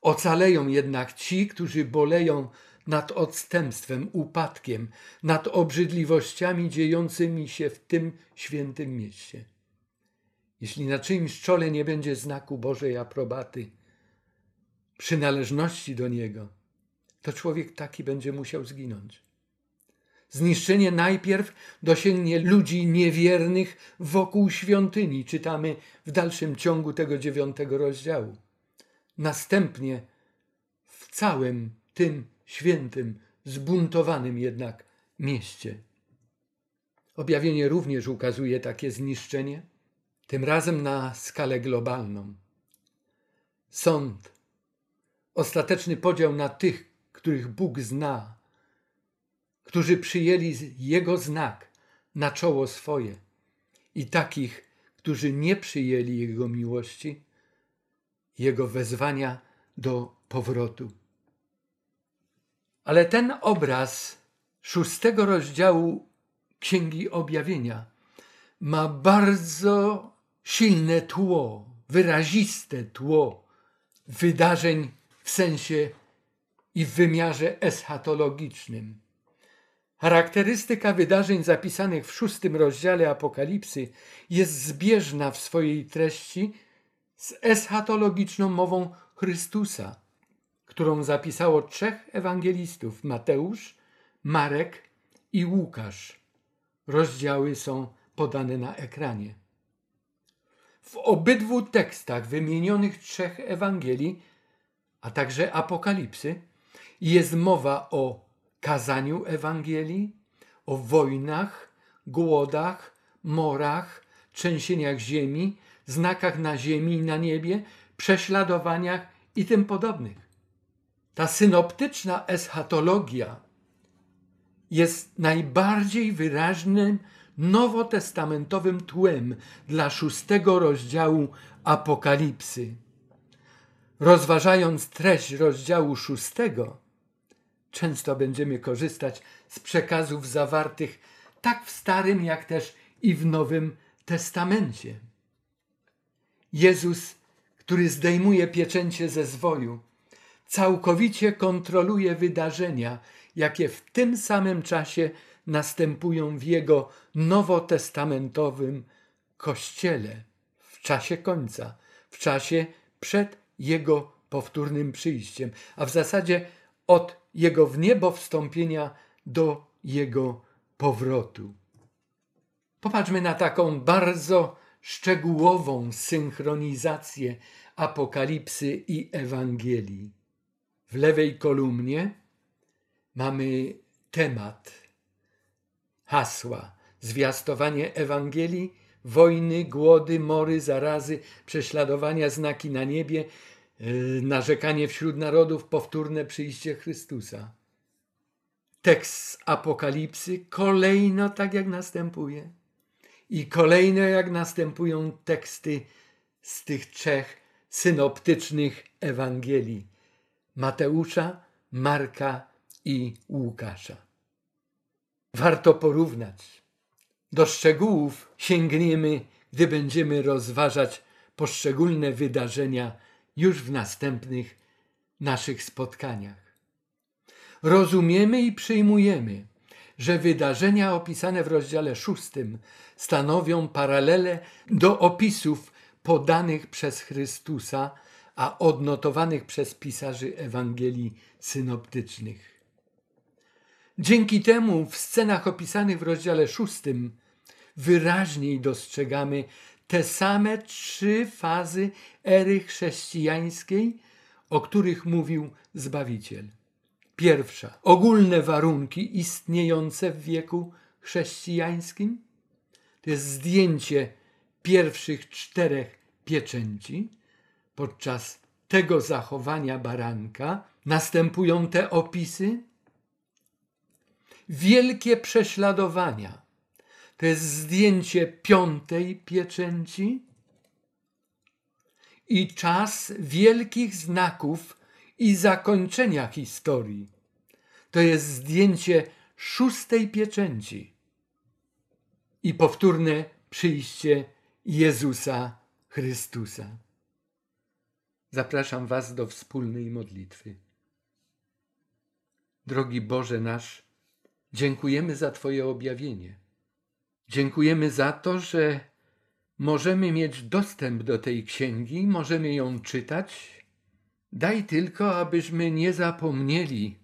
Ocaleją jednak ci, którzy boleją nad odstępstwem, upadkiem, nad obrzydliwościami dziejącymi się w tym świętym mieście. Jeśli na czyimś czole nie będzie znaku Bożej aprobaty, przynależności do Niego, to człowiek taki będzie musiał zginąć. Zniszczenie najpierw dosięgnie ludzi niewiernych wokół świątyni, czytamy w dalszym ciągu tego dziewiątego rozdziału. Następnie w całym tym świętym, zbuntowanym jednak mieście. Objawienie również ukazuje takie zniszczenie, tym razem na skalę globalną. Sąd, ostateczny podział na tych, których Bóg zna, którzy przyjęli Jego znak na czoło swoje, i takich, którzy nie przyjęli Jego miłości, Jego wezwania do powrotu. Ale ten obraz szóstego rozdziału Księgi Objawienia ma bardzo silne tło, wyraziste tło wydarzeń sensie i w wymiarze eschatologicznym. Charakterystyka wydarzeń zapisanych w szóstym rozdziale Apokalipsy jest zbieżna w swojej treści z eschatologiczną mową Chrystusa, którą zapisało trzech ewangelistów Mateusz, Marek i Łukasz. Rozdziały są podane na ekranie. W obydwu tekstach wymienionych trzech Ewangelii, a także Apokalipsy, jest mowa o kazaniu Ewangelii, o wojnach, głodach, morach, trzęsieniach ziemi, znakach na ziemi i na niebie, prześladowaniach i tym podobnych. Ta synoptyczna eschatologia jest najbardziej wyraźnym nowotestamentowym tłem dla szóstego rozdziału Apokalipsy. Rozważając treść rozdziału szóstego, często będziemy korzystać z przekazów zawartych tak w Starym, jak też i w Nowym Testamencie. Jezus, który zdejmuje pieczęcie ze zwoju, całkowicie kontroluje wydarzenia, jakie w tym samym czasie następują w Jego nowotestamentowym Kościele, w czasie końca, w czasie przed Jego powtórnym przyjściem, a w zasadzie od Jego w niebo wstąpienia do Jego powrotu. Popatrzmy na taką bardzo szczegółową synchronizację Apokalipsy i Ewangelii. W lewej kolumnie mamy temat, hasła, zwiastowanie Ewangelii, wojny, głody, mory, zarazy, prześladowania, znaki na niebie, yy, narzekanie wśród narodów, powtórne przyjście Chrystusa. Tekst z Apokalipsy kolejno tak jak następuje. I kolejno jak następują teksty z tych trzech synoptycznych Ewangelii Mateusza, Marka i Łukasza. Warto porównać. Do szczegółów sięgniemy, gdy będziemy rozważać poszczególne wydarzenia już w następnych naszych spotkaniach. Rozumiemy i przyjmujemy, że wydarzenia opisane w rozdziale szóstym stanowią paralele do opisów podanych przez Chrystusa, a odnotowanych przez pisarzy Ewangelii synoptycznych. Dzięki temu w scenach opisanych w rozdziale szóstym wyraźniej dostrzegamy te same trzy fazy ery chrześcijańskiej, o których mówił Zbawiciel. Pierwsza ogólne warunki istniejące w wieku chrześcijańskim to jest zdjęcie pierwszych czterech pieczęci. Podczas tego zachowania baranka następują te opisy. Wielkie prześladowania to jest zdjęcie piątej pieczęci i czas wielkich znaków i zakończenia historii. To jest zdjęcie szóstej pieczęci i powtórne przyjście Jezusa Chrystusa. Zapraszam Was do wspólnej modlitwy. Drogi Boże nasz, dziękujemy za Twoje objawienie. Dziękujemy za to, że możemy mieć dostęp do tej księgi, możemy ją czytać. Daj tylko, abyśmy nie zapomnieli,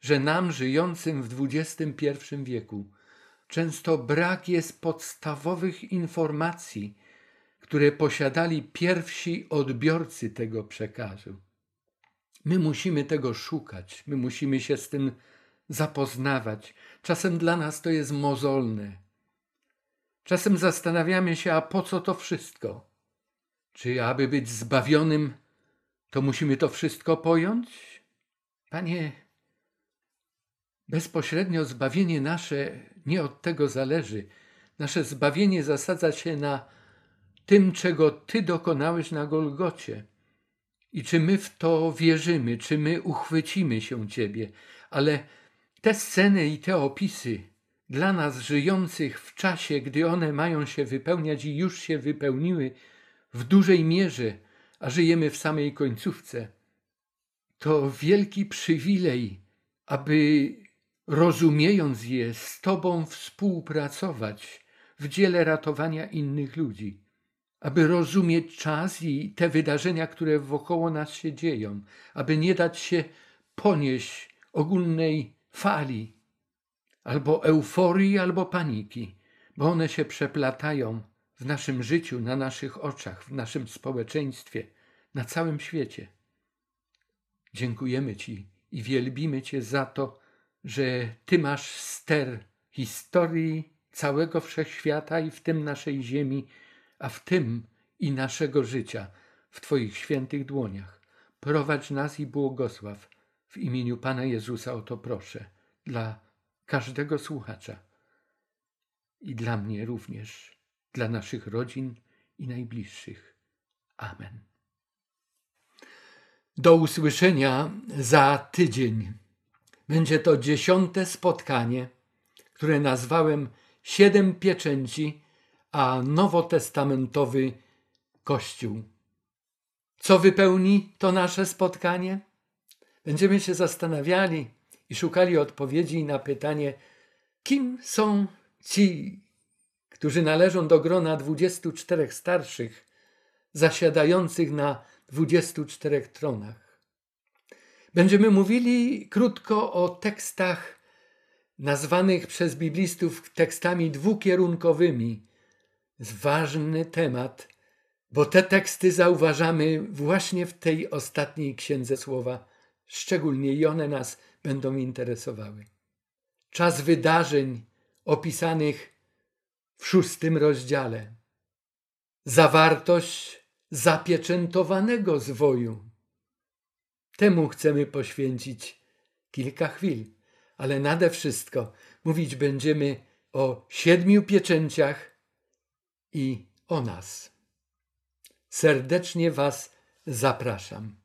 że nam żyjącym w XXI wieku często brak jest podstawowych informacji, które posiadali pierwsi odbiorcy tego przekazu. My musimy tego szukać, my musimy się z tym zapoznawać. Czasem dla nas to jest mozolne. Czasem zastanawiamy się, a po co to wszystko? Czy aby być zbawionym, to musimy to wszystko pojąć? Panie, bezpośrednio zbawienie nasze nie od tego zależy. Nasze zbawienie zasadza się na tym, czego Ty dokonałeś na Golgocie. I czy my w to wierzymy, czy my uchwycimy się Ciebie, ale te sceny i te opisy dla nas żyjących w czasie, gdy one mają się wypełniać i już się wypełniły w dużej mierze, a żyjemy w samej końcówce, to wielki przywilej, aby rozumiejąc je, z Tobą współpracować w dziele ratowania innych ludzi, aby rozumieć czas i te wydarzenia, które wokoło nas się dzieją, aby nie dać się ponieść ogólnej fali, albo euforii, albo paniki, bo one się przeplatają w naszym życiu, na naszych oczach, w naszym społeczeństwie, na całym świecie. Dziękujemy Ci i wielbimy Cię za to, że Ty masz ster historii całego wszechświata i w tym naszej ziemi, a w tym i naszego życia w Twoich świętych dłoniach. Prowadź nas i błogosław. W imieniu Pana Jezusa o to proszę. Dla każdego słuchacza i dla mnie również, dla naszych rodzin i najbliższych. Amen. Do usłyszenia za tydzień. Będzie to dziesiąte spotkanie, które nazwałem Siedem Pieczęci, a nowotestamentowy Kościół. Co wypełni to nasze spotkanie? Będziemy się zastanawiali i szukali odpowiedzi na pytanie, kim są ci, którzy należą do grona 24 starszych, zasiadających na 24 tronach. Będziemy mówili krótko o tekstach nazwanych przez biblistów tekstami dwukierunkowymi. Ważny temat, bo te teksty zauważamy właśnie w tej ostatniej księdze słowa, szczególnie i one nas będą interesowały. Czas wydarzeń opisanych w szóstym rozdziale. Zawartość zapieczętowanego zwoju. Temu chcemy poświęcić kilka chwil, ale nade wszystko mówić będziemy o siedmiu pieczęciach i o nas. Serdecznie Was zapraszam.